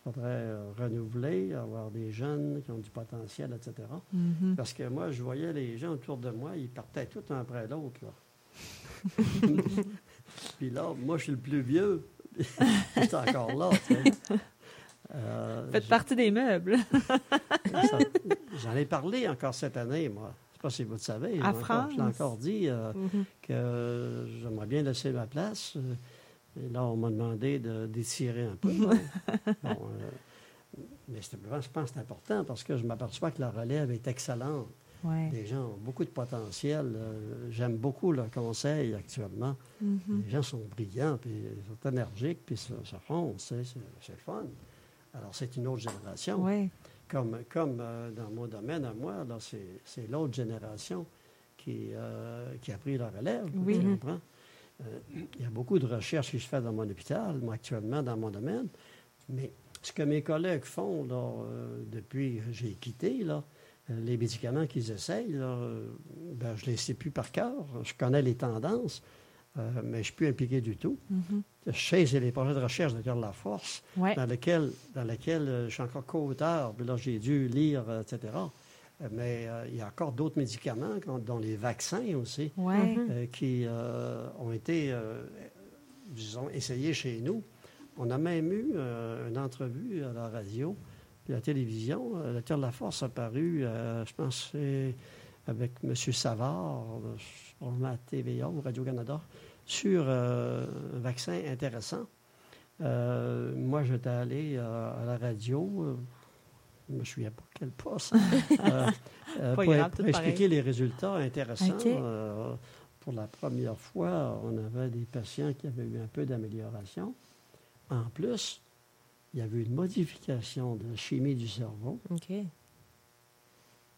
Speaker 2: Il faudrait renouveler, avoir des jeunes qui ont du potentiel, etc.
Speaker 1: Mhm.
Speaker 2: Parce que moi, je voyais les gens autour de moi, ils partaient tout un après l'autre. là. (laughs) Puis là, moi, je suis le plus vieux. (laughs) J'étais encore là.
Speaker 1: Faites partie des meubles. (laughs)
Speaker 2: J'en ai parlé encore cette année, moi. Je ne sais pas si vous le savez.
Speaker 1: À France.
Speaker 2: Je l'ai encore dit euh,
Speaker 3: Mhm.
Speaker 2: que j'aimerais bien laisser ma place. Et là, on m'a demandé de- d'étirer un peu. (laughs) Bon, euh, mais je pense que c'est important parce que je m'aperçois que la relève est excellente.
Speaker 1: Ouais.
Speaker 2: Les gens ont beaucoup de potentiel. Euh, J'aime beaucoup leur conseil actuellement.
Speaker 1: Mhm.
Speaker 2: Les gens sont brillants, puis ils sont énergiques, puis ça, sais, C'est c'est le fun. Alors, c'est une autre génération.
Speaker 1: Ouais.
Speaker 2: Comme, comme euh, dans mon domaine à moi, là, c'est l'autre génération qui, euh, qui a pris la relève.
Speaker 1: Oui.
Speaker 2: tu comprends? Euh, il y a beaucoup de recherches qui se fait dans mon hôpital, moi, actuellement, dans mon domaine. Mais ce que mes collègues font là, euh, depuis que j'ai quitté, là, les médicaments qu'ils essayent, là, ben, je ne les sais plus par cœur. Je connais les tendances, euh, mais je ne suis plus impliqué du tout.
Speaker 1: Mhm.
Speaker 2: Je sais, c'est les projets de recherche de Cœur de la Force,
Speaker 1: Ouais.
Speaker 2: dans lesquels, dans lesquels euh, je suis encore co-auteur, puis là, j'ai dû lire, euh, etc. Mais euh, il y a encore d'autres médicaments, dont les vaccins aussi,
Speaker 1: Ouais.
Speaker 3: Mhm.
Speaker 2: euh, qui euh, ont été, euh, disons, essayés chez nous. On a même eu euh, une entrevue à la radio, puis à la télévision. Euh, Le Cœur de la Force a paru, euh, je pense, c'est avec M. Savard, sûrement à TVA ou Radio-Canada, sur euh, un vaccin intéressant. Euh, moi, j'étais allé euh, à la radio, je me souviens pas quel poste, (laughs)
Speaker 1: Pas
Speaker 2: pour,
Speaker 1: grave,
Speaker 2: pour
Speaker 1: tout pareil.
Speaker 2: expliquer les résultats intéressants. Pour la première fois, on avait des patients qui avaient eu un peu d'amélioration. En plus, il y avait une modification de la chimie du cerveau.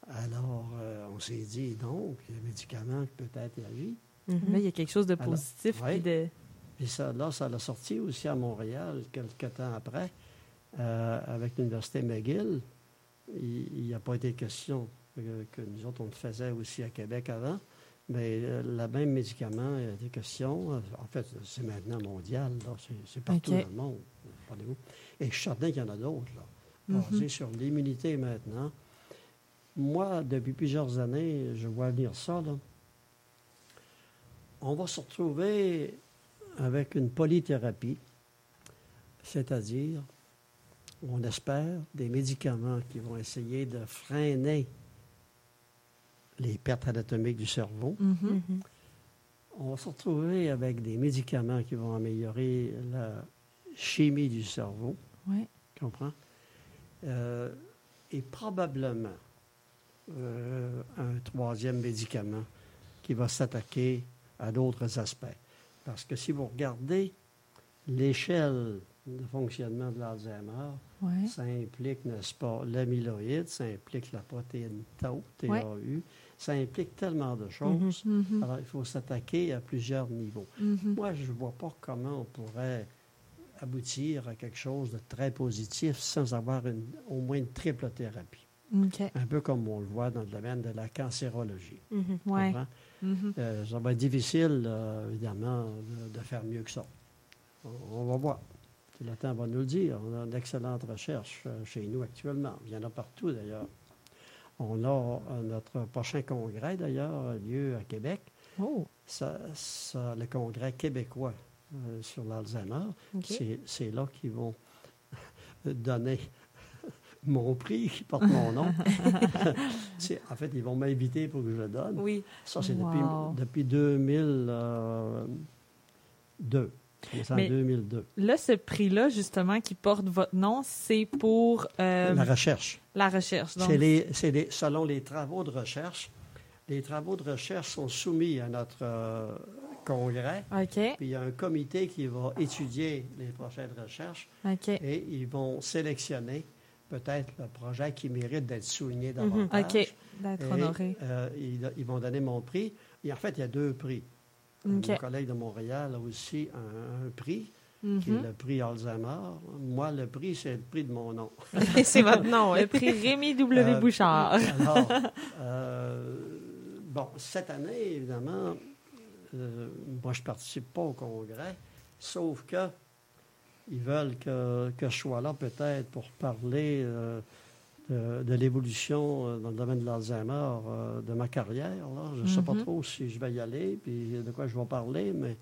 Speaker 2: Alors, euh, on s'est dit, donc, le médicament peut-être agit.
Speaker 3: Mhm.
Speaker 1: Là, il y a quelque chose de
Speaker 2: Alors,
Speaker 1: positif.
Speaker 2: ouais.
Speaker 1: puis de...
Speaker 2: Puis ça, là, ça l'a sorti aussi à Montréal quelques temps après, euh, avec l'Université McGill. Il n'a pas été question que, que nous autres, on le faisait aussi à Québec avant, mais euh, le même médicament, il a été question. euh, En fait, c'est maintenant mondial, là, c'est, c'est partout dans le monde. Parlez-vous. Et je suis certain qu'il y en a d'autres, là,
Speaker 1: Mhm.
Speaker 2: basés sur l'immunité maintenant. Moi, depuis plusieurs années, je vois venir ça, là. On va se retrouver avec une polythérapie, c'est-à-dire, on espère, des médicaments qui vont essayer de freiner les pertes anatomiques du cerveau.
Speaker 1: Mhm.
Speaker 3: Mhm.
Speaker 2: On va se retrouver avec des médicaments qui vont améliorer la chimie du cerveau, tu comprends? Euh, et probablement euh, un troisième médicament qui va s'attaquer à d'autres aspects. Parce que si vous regardez l'échelle de fonctionnement de l'Alzheimer,
Speaker 1: Ouais.
Speaker 2: ça implique, n'est-ce pas, l'amyloïde, ça implique la protéine tau, TAU, ça implique tellement de choses.
Speaker 1: Mhm.
Speaker 2: Alors, il faut s'attaquer à plusieurs niveaux.
Speaker 1: Mhm.
Speaker 2: Moi, je ne vois pas comment on pourrait aboutir à quelque chose de très positif sans avoir une- au moins une triple thérapie. Un peu comme on le voit dans le domaine de la cancérologie.
Speaker 3: Mhm.
Speaker 1: Ouais. Mhm.
Speaker 2: Euh, ça va être difficile, euh, évidemment, de, de faire mieux que ça. On, on va voir. Le temps va nous le dire. On a d'excellentes recherches euh, chez nous actuellement. Il y en a partout, d'ailleurs. On a notre prochain congrès, d'ailleurs, a lieu à Québec.
Speaker 1: Oh.
Speaker 2: Ça, ça- le congrès québécois sur l'Alzheimer. C'est là qu'ils vont (laughs) donner mon prix qui (laughs) porte mon nom. (laughs) En fait, ils vont m'inviter pour que je le donne.
Speaker 3: Oui.
Speaker 2: Ça, c'est
Speaker 1: Wow.
Speaker 2: depuis, depuis 2002. C'est en
Speaker 1: Mais-
Speaker 2: 2002.
Speaker 1: Là, ce prix-là, justement, qui porte votre nom, c'est pour euh,
Speaker 2: La recherche.
Speaker 1: la recherche. Donc,
Speaker 2: C'est les, c'est les- selon les travaux de recherche. Les travaux de recherche sont soumis à notre euh, congrès.
Speaker 1: OK,
Speaker 2: Puis il y a un comité qui va étudier les projets de recherche
Speaker 1: OK.
Speaker 2: et ils vont sélectionner peut-être le projet qui mérite d'être souligné
Speaker 3: Mhm.
Speaker 2: davantage.
Speaker 1: OK, d'être honoré.
Speaker 2: euh, ils, ils vont donner mon prix. Et en fait, il y a deux prix. Mon collègue de Montréal a aussi un, un prix, qui est
Speaker 1: Mhm.
Speaker 2: le prix Alzheimer. Moi, le prix, c'est le prix de mon nom. (laughs)
Speaker 3: c'est votre (laughs) nom,
Speaker 1: Le prix Rémi W.
Speaker 2: Euh,
Speaker 1: Bouchard.
Speaker 2: Alors, (laughs) euh, bon, cette année, évidemment, moi, je ne participe pas au congrès, sauf que ils veulent que, que je sois là peut-être pour parler euh, de, de l'évolution euh, dans le domaine de l'Alzheimer euh, de ma carrière. là. Je ne sais pas
Speaker 1: Mhm.
Speaker 2: trop si je vais y aller, puis de quoi je vais parler, mais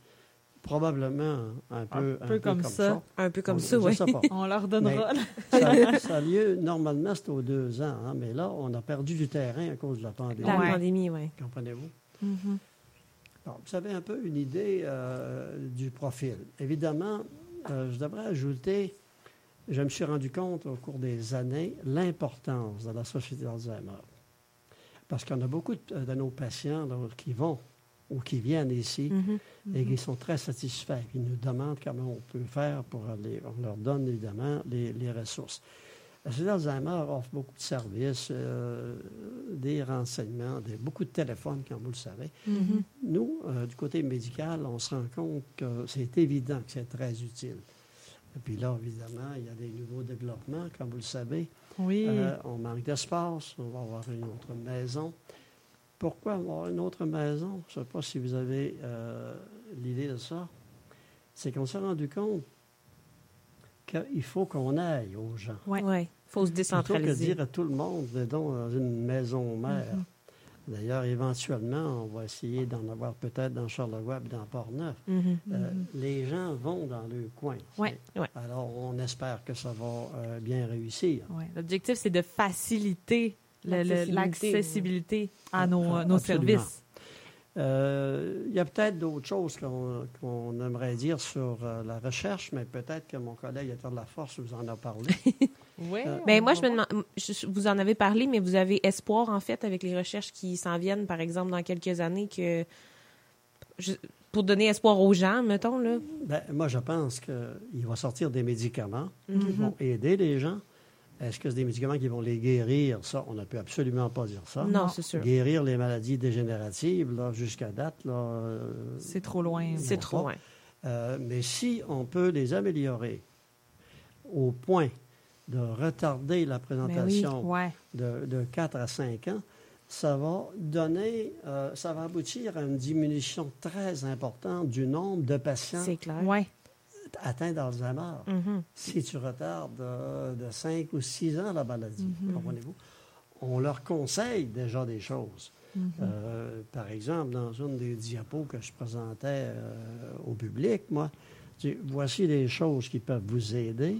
Speaker 2: probablement un peu,
Speaker 1: peu comme ça.
Speaker 3: Un peu comme
Speaker 2: On-
Speaker 3: ça, oui. (laughs)
Speaker 1: On leur donnera.
Speaker 2: Ça, (laughs) ça a lieu, normalement, c'est aux deux ans, hein, mais là, on a perdu du terrain à cause de la pandémie.
Speaker 3: La pandémie, oui.
Speaker 2: Comprenez-vous?
Speaker 1: Mhm.
Speaker 2: Bon, vous avez un peu une idée euh, du profil. Évidemment, euh, je devrais ajouter, je me suis rendu compte au cours des années l'importance de la société d'Alzheimer. Parce qu'on a beaucoup de, de nos patients qui vont ou qui viennent ici
Speaker 3: Mhm.
Speaker 2: et qui sont très satisfaits. Ils nous demandent comment on peut faire pour aller. On leur donne évidemment les, les ressources. La Société d'Alzheimer offre beaucoup de services, euh, des renseignements, des- beaucoup de téléphones, comme vous le savez.
Speaker 3: Mhm.
Speaker 2: Nous, euh, du côté médical, on se rend compte que c'est évident que c'est très utile. Et puis là, évidemment, il y a des nouveaux développements, comme vous le savez.
Speaker 1: Oui.
Speaker 2: Euh, on manque d'espace, on va avoir une autre maison. Pourquoi avoir une autre maison? Je ne sais pas si vous avez l'idée de ça. C'est qu'on s'est rendu compte qu'il faut qu'on aille aux gens.
Speaker 1: Ouais.
Speaker 3: Ouais. faut se
Speaker 2: Plutôt que
Speaker 3: décentraliser.
Speaker 2: dire à tout le monde, venons dans une maison mère.
Speaker 1: Mhm.
Speaker 2: D'ailleurs, éventuellement, on va essayer d'en avoir peut-être dans Charlevoix et dans Port-Neuf.
Speaker 3: Mhm.
Speaker 2: Euh,
Speaker 1: Mhm.
Speaker 2: les gens vont dans le coin.
Speaker 1: Ouais.
Speaker 2: Alors, on espère que ça va euh, bien réussir.
Speaker 1: Ouais. L'objectif, c'est de faciliter
Speaker 3: L'accessibilité,
Speaker 1: à nos,
Speaker 2: Ah,
Speaker 1: nos
Speaker 2: absolument.
Speaker 1: services.
Speaker 2: Euh, il y a peut-être d'autres choses qu'on qu'on aimerait dire sur euh, la recherche, mais peut-être que mon collègue État de la Force vous en a parlé. (laughs)
Speaker 1: Oui.
Speaker 2: Euh,
Speaker 3: Ben, moi, je me demande, je- vous en avez parlé, mais vous avez espoir, en fait, avec les recherches qui s'en viennent, par exemple, dans quelques années, que. je- pour donner espoir aux gens, mettons, là?
Speaker 2: Ben, moi, je pense qu'il va sortir des médicaments qui
Speaker 3: Mhm.
Speaker 2: vont aider les gens. Est-ce que c'est des médicaments qui vont les guérir? Ça, on ne peut absolument pas dire ça.
Speaker 3: Non, c'est sûr.
Speaker 2: Guérir les maladies dégénératives, là, jusqu'à date, là, euh,
Speaker 1: C'est trop loin.
Speaker 3: C'est trop
Speaker 2: pas.
Speaker 3: loin.
Speaker 2: Euh, mais si on peut les améliorer au point de retarder la
Speaker 3: Ben
Speaker 2: présentation
Speaker 1: Ouais.
Speaker 2: de, de 4 à 5 ans, ça va donner, euh, ça va aboutir à une diminution très importante du nombre de patients
Speaker 3: C'est clair.
Speaker 1: Ouais.
Speaker 2: Atteints d'Alzheimer.
Speaker 3: Mhm.
Speaker 2: Si tu retardes euh, de 5 ou 6 ans la maladie,
Speaker 1: Mhm.
Speaker 2: comprenez-vous? On leur conseille déjà des choses.
Speaker 1: Mhm.
Speaker 2: Euh, par exemple, dans une des diapos que je présentais euh, au public, moi, dis, voici les choses qui peuvent vous aider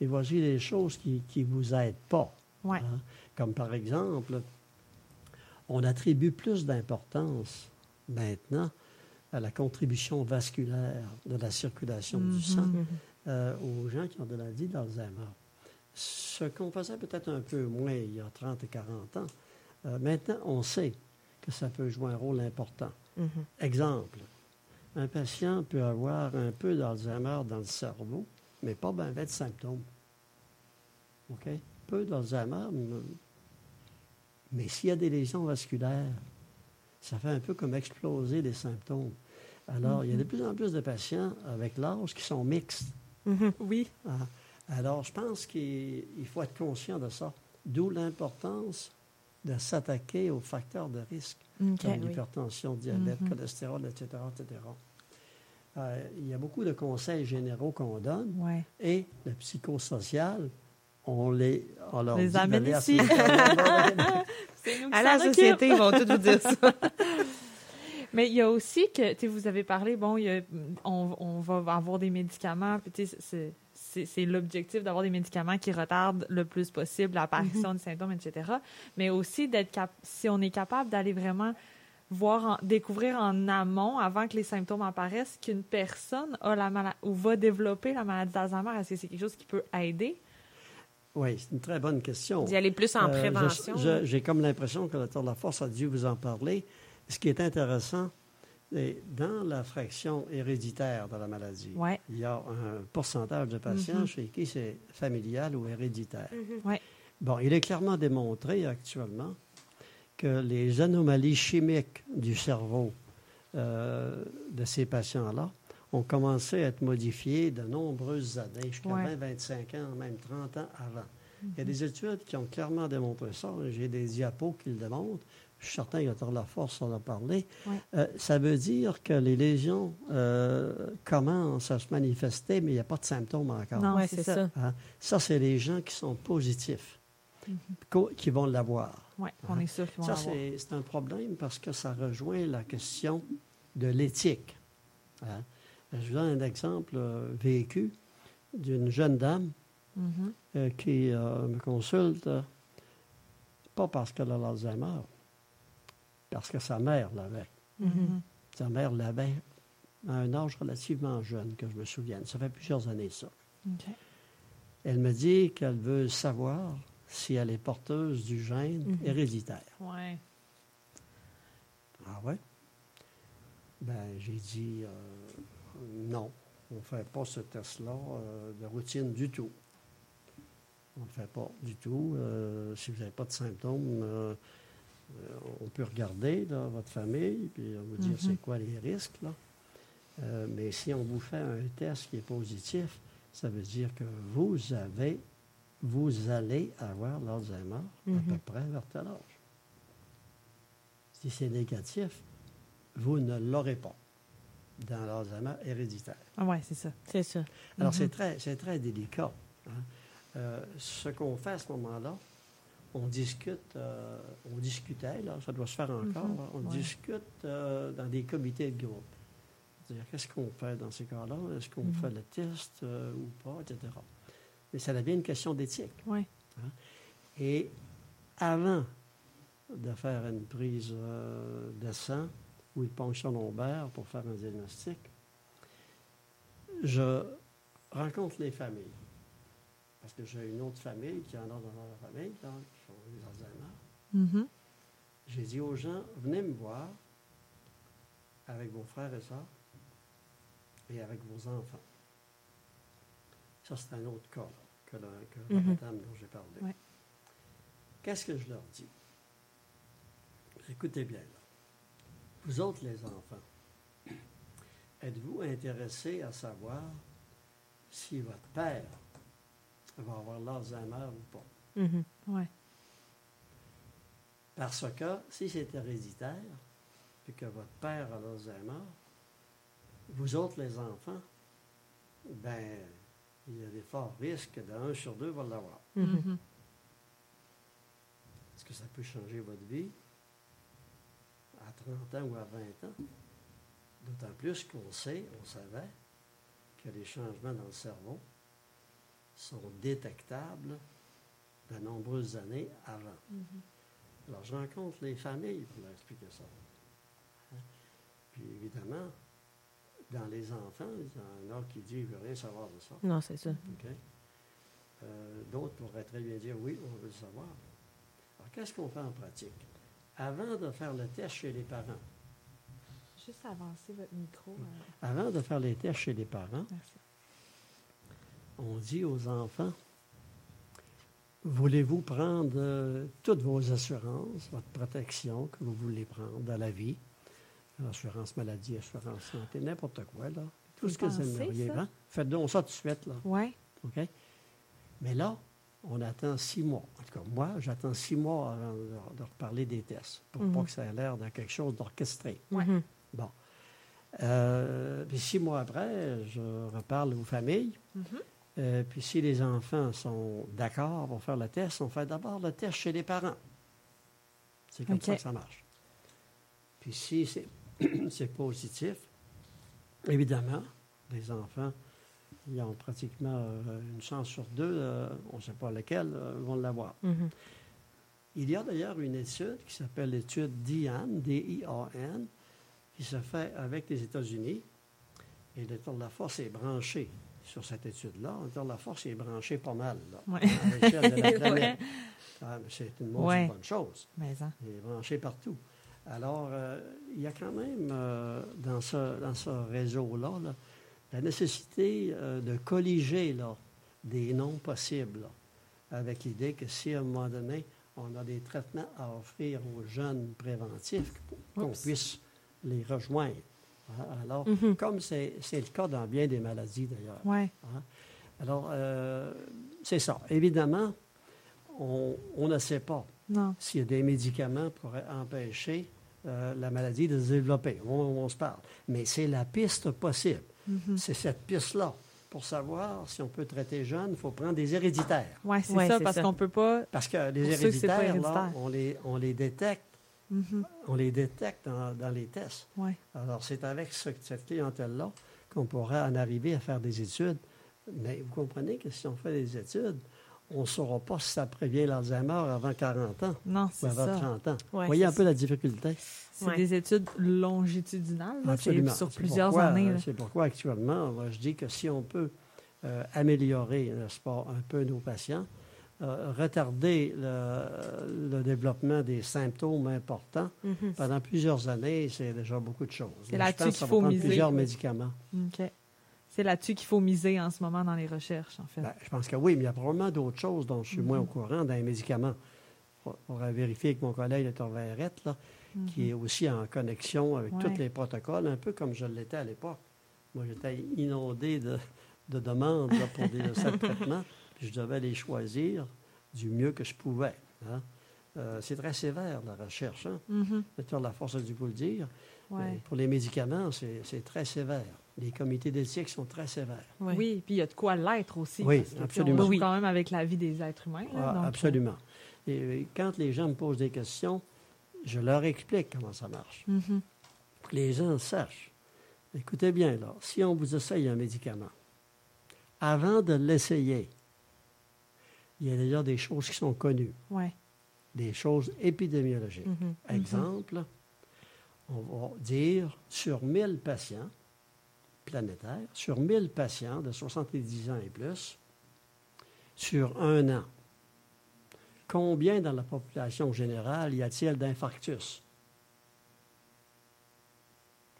Speaker 2: et voici les choses qui ne vous aident pas.
Speaker 1: Ouais.
Speaker 2: Hein? Comme par exemple, on attribue plus d'importance maintenant à la contribution vasculaire de la circulation
Speaker 1: Mhm.
Speaker 2: du sang
Speaker 3: Mhm.
Speaker 2: euh, aux gens qui ont de la maladie d'Alzheimer. Ce qu'on faisait peut-être un peu moins il y a 30 et 40 ans, euh, maintenant on sait que ça peut jouer un rôle important.
Speaker 3: Mhm.
Speaker 2: Exemple, un patient peut avoir un peu d'Alzheimer dans le cerveau, mais pas bien de symptômes. OK? Peu d'Alzheimer, mais s'il y a des lésions vasculaires, ça fait un peu comme exploser les symptômes. Alors, il y a de plus en plus de patients avec l'âge qui sont mixtes.
Speaker 3: Mhm.
Speaker 1: Oui.
Speaker 2: Ah, Alors, je pense qu'il il faut être conscient de ça. D'où l'importance de s'attaquer aux facteurs de risque,
Speaker 1: OK.
Speaker 2: comme
Speaker 3: oui.
Speaker 2: l'hypertension, diabète,
Speaker 1: Mhm.
Speaker 2: cholestérol, etc. etc. Euh, il y a beaucoup de conseils généraux qu'on donne
Speaker 1: Ouais.
Speaker 2: et le psychosocial, on les on leur
Speaker 1: Les
Speaker 2: dit
Speaker 1: amène
Speaker 2: à
Speaker 1: ici.
Speaker 2: ces- (laughs) (laughs)
Speaker 1: C'est nous qui
Speaker 3: À la société, ils vont tous vous dire ça. (laughs)
Speaker 1: Mais il y a aussi que, tu sais, vous avez parlé, bon, il y a- on, on va avoir des médicaments, puis tu sais, c'est- l'objectif d'avoir des médicaments qui retardent le plus possible l'apparition des symptômes, etc. Mais aussi d'être cap si on est capable d'aller vraiment voir, en- découvrir en amont, avant que les symptômes apparaissent, qu'une personne a la maladie ou va développer la maladie d'Alzheimer, est-ce que c'est quelque chose qui peut aider?
Speaker 2: Oui, c'est une très bonne question.
Speaker 3: D'y aller plus en
Speaker 2: Euh,
Speaker 3: prévention.
Speaker 2: J'ai comme l'impression que le Tour de la Force a dû vous en parler. Ce qui est intéressant, c'est dans la fraction héréditaire de la maladie,
Speaker 1: Ouais.
Speaker 2: il y a un pourcentage de patients
Speaker 1: Mhm.
Speaker 2: chez qui c'est familial ou héréditaire.
Speaker 3: Mhm.
Speaker 1: Ouais.
Speaker 2: Bon, il est clairement démontré actuellement que les anomalies chimiques du cerveau euh, de ces patients-là ont commencé à être modifiées de nombreuses années, jusqu'à
Speaker 1: Ouais.
Speaker 2: 20, 25 ans, même 30 ans avant. Il y a des études qui ont clairement démontré ça. J'ai des diapos qui le démontrent. Je suis certain de la Force en a parlé.
Speaker 1: Ouais.
Speaker 2: Euh, ça veut dire que les lésions euh, commencent à se manifester, mais il n'y a pas de symptômes encore.
Speaker 1: Non,
Speaker 3: Ouais,
Speaker 1: c'est ça.
Speaker 3: ça.
Speaker 2: Hein? Ça, c'est les gens qui sont positifs, co- qui vont l'avoir.
Speaker 1: Oui, on est sûr qu'ils vont
Speaker 2: Ça,
Speaker 1: l'avoir.
Speaker 2: c'est c'est un problème parce que ça rejoint la question de l'éthique. Hein? Je vous donne un exemple euh, vécu d'une jeune dame
Speaker 1: Mhm.
Speaker 2: euh, qui euh, me consulte, pas parce qu'elle a l'Alzheimer, parce que sa mère l'avait.
Speaker 1: Mhm.
Speaker 2: Sa mère l'avait à un âge relativement jeune, que je me souvienne. Ça fait plusieurs années, ça. Elle me dit qu'elle veut savoir si elle est porteuse du gène
Speaker 3: Mhm.
Speaker 2: héréditaire.
Speaker 1: Ouais.
Speaker 2: Ah ouais? Ben, j'ai dit euh, non, on ne fait pas ce test-là euh, de routine du tout. On ne le fait pas du tout. Euh, si vous n'avez pas de symptômes, on peut regarder là, votre famille, puis on vous dire
Speaker 1: Mhm.
Speaker 2: c'est quoi les risques. Là. Euh, mais si on vous fait un test qui est positif, ça veut dire que vous avez, vous allez avoir l'Alzheimer à
Speaker 3: Mhm.
Speaker 2: peu près vers tel âge. Si c'est négatif, vous ne l'aurez pas dans l'Alzheimer héréditaire.
Speaker 1: Ah ouais, c'est ça.
Speaker 3: C'est ça.
Speaker 2: Alors,
Speaker 1: Mhm.
Speaker 2: c'est très, c'est très délicat. hein. Euh, ce qu'on fait à ce moment-là, on discute, euh, on discutait, là, ça doit se faire encore,
Speaker 1: Mhm.
Speaker 2: on
Speaker 1: Ouais.
Speaker 2: discute euh, dans des comités de groupe. C'est-à-dire, qu'est-ce qu'on fait dans ces cas-là? Est-ce qu'on
Speaker 1: Mhm.
Speaker 2: fait le test euh, ou pas, etc. Mais ça devient une question d'éthique.
Speaker 1: Ouais.
Speaker 2: Et avant de faire une prise de sang ou une ponction lombaire pour faire un diagnostic, je rencontre les familles. Parce que j'ai une autre famille qui en a dans leur famille,
Speaker 1: Mhm.
Speaker 2: J'ai dit aux gens, venez me voir avec vos frères et sœurs et avec vos enfants. Ça, c'est un autre cas que, la, que la
Speaker 3: Mhm.
Speaker 2: madame dont j'ai parlé.
Speaker 1: Ouais.
Speaker 2: Qu'est-ce que je leur dis? Écoutez bien, là. Vous autres, les enfants, êtes-vous intéressés à savoir si votre père va avoir l'Alzheimer ou pas?
Speaker 3: Mhm.
Speaker 1: Ouais.
Speaker 2: Parce que si c'est héréditaire, puis que votre père a l'Alzheimer, vous autres, les enfants, ben, il y a des forts risques d'un sur deux va l'avoir.
Speaker 3: Mhm.
Speaker 1: Mhm.
Speaker 2: Est-ce que ça peut changer votre vie à 30 ans ou à 20 ans? D'autant plus qu'on sait, on savait, que les changements dans le cerveau sont détectables de nombreuses années avant.
Speaker 1: Mhm.
Speaker 2: Alors, je rencontre les familles pour leur expliquer ça. Hein? Puis, évidemment, dans les enfants, il y en a qui disent ne veut rien savoir de ça.
Speaker 3: Non, c'est ça.
Speaker 2: Euh, D'autres pourraient très bien dire oui, on veut le savoir. Alors, qu'est-ce qu'on fait en pratique? Avant de faire le test chez les parents,
Speaker 1: Juste avancer votre micro. euh,
Speaker 2: avant de faire les tests chez les parents,
Speaker 1: Merci.
Speaker 2: on dit aux enfants Voulez-vous prendre euh, toutes vos assurances, votre protection que vous voulez prendre dans la vie? Assurance maladie, assurance santé, n'importe quoi, là. Tout ce que vous aimeriez. hein? Faites donc ça tout de suite, là.
Speaker 1: Ouais.
Speaker 2: OK? Mais là, on attend six mois. En tout cas, moi, j'attends six mois avant de, de reparler des tests pour
Speaker 3: Mhm.
Speaker 2: pas que ça ait l'air de quelque chose d'orchestré.
Speaker 1: Ouais.
Speaker 3: Mhm.
Speaker 2: Bon. Euh, puis six mois après, je reparle aux familles.
Speaker 1: Mhm.
Speaker 2: Euh, puis si les enfants sont d'accord pour faire le test, on fait d'abord le test chez les parents. C'est comme ça que ça marche. Puis si (clears throat) c'est, positif, évidemment, les enfants ils ont pratiquement euh, une chance sur deux, euh, on ne sait pas lequel, euh, vont l'avoir.
Speaker 3: Mhm.
Speaker 2: Il y a d'ailleurs une étude qui s'appelle l'étude DIAN, D-I-A-N, qui se fait avec les États-Unis. Et le tour de la force est branché sur cette étude-là. La force est branché pas mal, là,
Speaker 1: Ouais.
Speaker 2: à l'échelle de la (laughs)
Speaker 1: Ouais.
Speaker 2: planète. Ah, c'est une
Speaker 1: Ouais.
Speaker 2: bonne chose.
Speaker 1: Mais hein.
Speaker 2: Il est branché partout. Alors, euh, il y a quand même euh, dans ce, dans ce réseau-là là, la nécessité euh, de colliger là, des noms possibles, là, avec l'idée que si à un moment donné, on a des traitements à offrir aux jeunes préventifs, qu'on puisse les rejoindre. Hein, Alors,
Speaker 3: Mhm.
Speaker 2: comme c'est c'est le cas dans bien des maladies d'ailleurs.
Speaker 1: Ouais.
Speaker 2: Hein? Alors, euh, c'est ça. Évidemment, on, on ne sait pas
Speaker 1: Non.
Speaker 2: s'il y a des médicaments pour empêcher euh, la maladie de se développer. On, on se parle. Mais c'est la piste possible.
Speaker 1: Mhm.
Speaker 2: C'est cette piste-là. Pour savoir si on peut traiter jeune, il faut prendre des héréditaires.
Speaker 1: Ouais, c'est
Speaker 3: Ouais,
Speaker 1: ça, parce qu'on peut pas.
Speaker 2: Parce que les héréditaires, là,
Speaker 1: héréditaire.
Speaker 2: on les, on les détecte.
Speaker 1: Mhm.
Speaker 2: On les détecte dans, dans les tests.
Speaker 1: Ouais.
Speaker 2: Alors, c'est avec ce- cette clientèle-là qu'on pourra en arriver à faire des études. Mais vous comprenez que si on fait des études, on ne saura pas si ça prévient l'Alzheimer avant 40 ans
Speaker 1: Non,
Speaker 2: ou avant
Speaker 1: ça.
Speaker 2: 30 ans.
Speaker 3: Ouais,
Speaker 2: Vous voyez
Speaker 3: c'est
Speaker 2: un peu la difficulté?
Speaker 1: C'est
Speaker 3: Ouais.
Speaker 1: des études longitudinales, là, c'est
Speaker 2: Absolument.
Speaker 1: sur plusieurs
Speaker 2: pourquoi,
Speaker 1: années.
Speaker 2: C'est pourquoi actuellement, moi, je dis que si on peut euh, améliorer, n'est-ce pas, un peu nos patients, euh, retarder le, le développement des symptômes importants
Speaker 3: Mhm.
Speaker 2: pendant plusieurs années, c'est déjà beaucoup de choses.
Speaker 1: C'est là-dessus qu'il faut miser.
Speaker 2: plusieurs médicaments.
Speaker 1: C'est là-dessus qu'il faut miser en ce moment dans les recherches, en fait.
Speaker 2: Ben, je pense que oui, mais il y a probablement d'autres choses dont je suis moins
Speaker 1: Mhm.
Speaker 2: au courant dans les médicaments. On va vérifier avec mon collègue, le Dr. Verrette, là, qui est aussi en connexion avec
Speaker 1: Mhm. Ouais.
Speaker 2: tous les protocoles, un peu comme je l'étais à l'époque. Moi, j'étais inondé de, de demandes là, pour des dossiers (laughs) de traitement, puis je devais les choisir du mieux que je pouvais. hein. Euh, c'est très sévère, la recherche. Hein?
Speaker 1: Mhm.
Speaker 2: Le Dr. Laforce a dû vous le dire.
Speaker 1: Ouais.
Speaker 2: Mais pour les médicaments, c'est très sévère. Les comités d'éthique sont très sévères.
Speaker 1: Oui, puis il y a de quoi l'être aussi.
Speaker 2: Oui,
Speaker 1: parce que,
Speaker 2: absolument.
Speaker 1: On joue quand même avec la vie des êtres humains. là,
Speaker 2: Ah,
Speaker 1: donc, euh,
Speaker 2: absolument. Et quand les gens me posent des questions, je leur explique comment ça marche.
Speaker 1: mhm.
Speaker 2: Pour que les gens sachent. Écoutez bien, là, si on vous essaye un médicament, avant de l'essayer, il y a déjà des choses qui sont connues,
Speaker 1: Ouais.
Speaker 2: des choses épidémiologiques.
Speaker 3: Mhm.
Speaker 2: Exemple, on va dire sur 1000 patients planétaires, sur 1000 patients de 70 ans et plus, sur un an, combien dans la population générale y a-t-il d'infarctus?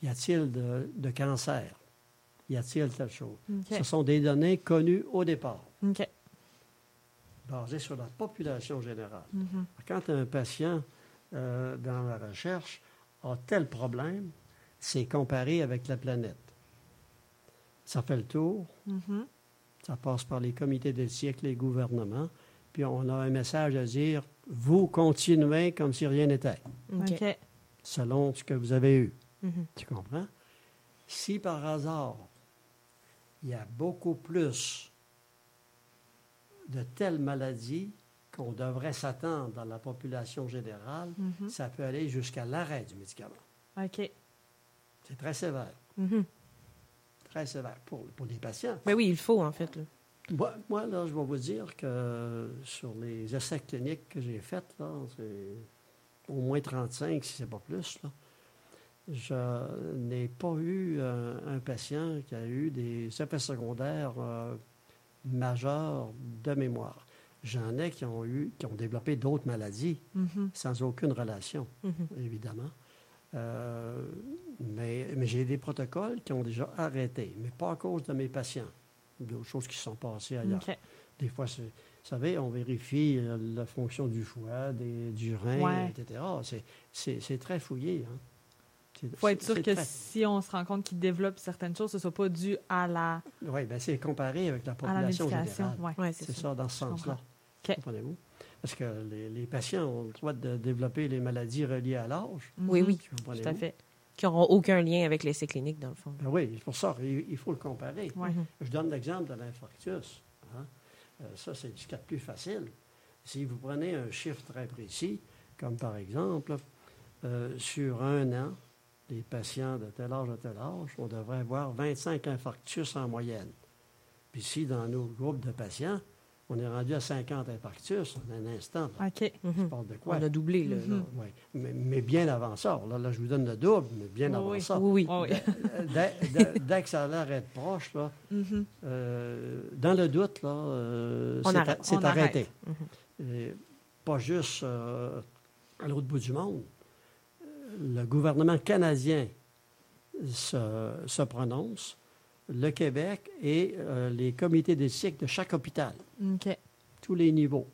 Speaker 2: Y a-t-il de, de cancer? Y a-t-il telle chose? Ce sont des données connues au départ. Basées sur la population générale.
Speaker 1: Mhm.
Speaker 2: Quand un patient euh, dans la recherche a tel problème, c'est comparé avec la planète. Ça fait le tour,
Speaker 1: Mhm.
Speaker 2: ça passe par les comités d'éthique, les gouvernements, puis on a un message à dire, vous continuez comme si rien n'était,
Speaker 3: OK.
Speaker 1: OK.
Speaker 2: selon ce que vous avez eu.
Speaker 3: Mhm.
Speaker 2: Tu comprends? Si par hasard, il y a beaucoup plus de telles maladies qu'on devrait s'attendre dans la population générale,
Speaker 1: Mhm.
Speaker 2: ça peut aller jusqu'à l'arrêt du médicament.
Speaker 1: OK.
Speaker 2: C'est très sévère,
Speaker 3: Mhm.
Speaker 2: très sévère pour, pour les patients.
Speaker 3: Ben oui, il faut, en fait. là.
Speaker 2: Moi, moi, là, je vais vous dire que sur les essais cliniques que j'ai faits, là, c'est au moins 35, si ce n'est pas plus, là, je n'ai pas eu euh, un patient qui a eu des effets secondaires euh, majeurs de mémoire. J'en ai qui ont eu, qui ont développé d'autres maladies
Speaker 1: Mhm.
Speaker 2: sans aucune relation,
Speaker 3: Mhm.
Speaker 2: évidemment. Euh, mais mais j'ai des protocoles qui ont déjà arrêté, mais pas à cause de mes patients. D'autres choses qui sont passées ailleurs. Des fois, vous savez, on vérifie euh, la fonction du foie, des- du rein,
Speaker 1: Ouais.
Speaker 2: etc. C'est très fouillé. hein.
Speaker 1: Il faut être sûr que
Speaker 2: très-
Speaker 1: si on se rend compte qu'il développe certaines choses, ce ne soit pas dû à la,
Speaker 2: Oui, ben c'est comparé avec la population générale.
Speaker 1: Ouais.
Speaker 3: Ouais,
Speaker 2: C'est
Speaker 3: c'est
Speaker 2: ça. dans ce sens-là.
Speaker 1: OK.
Speaker 2: Comprenez-vous? Parce que les, les patients ont le droit de développer les maladies reliées à l'âge.
Speaker 3: Oui,
Speaker 1: Mhm.
Speaker 3: oui,
Speaker 2: Comprenez-vous?
Speaker 3: tout à fait. Qui n'auront aucun lien avec l'essai clinique, dans le fond.
Speaker 2: Ben oui, c'est pour ça, il, il faut le comparer.
Speaker 1: Ouais.
Speaker 3: Mhm.
Speaker 2: Je donne l'exemple de l'infarctus. hein. Euh, ça, c'est y a de plus facile. Si vous prenez un chiffre très précis, comme par exemple, euh, sur un an, les patients de tel âge à tel âge, on devrait avoir 25 infarctus en moyenne. Puis si dans nos groupes de patients, on est rendu à 50 infarctus en un instant, là,
Speaker 1: OK.
Speaker 2: je
Speaker 3: Mhm.
Speaker 2: parle de quoi?
Speaker 3: On a doublé, là.
Speaker 1: Mhm.
Speaker 2: Oui, mais, mais bien avant ça. Là, là, je vous donne le double, mais bien
Speaker 1: Oui,
Speaker 2: avant
Speaker 1: oui.
Speaker 2: ça.
Speaker 3: Oui, oui.
Speaker 1: Oh.
Speaker 2: Dès, (laughs) dès- dès que ça a l'air d'être proche, là,
Speaker 1: Mhm.
Speaker 2: euh, dans le doute, là, euh,
Speaker 3: On
Speaker 2: c'est
Speaker 3: arrête.
Speaker 2: a- c'est
Speaker 1: On
Speaker 2: arrêté. Et pas juste euh, à l'autre bout du monde. Le gouvernement canadien se, se prononce, le Québec et euh, les comités d'éthique de chaque hôpital,
Speaker 1: OK.
Speaker 2: tous les niveaux.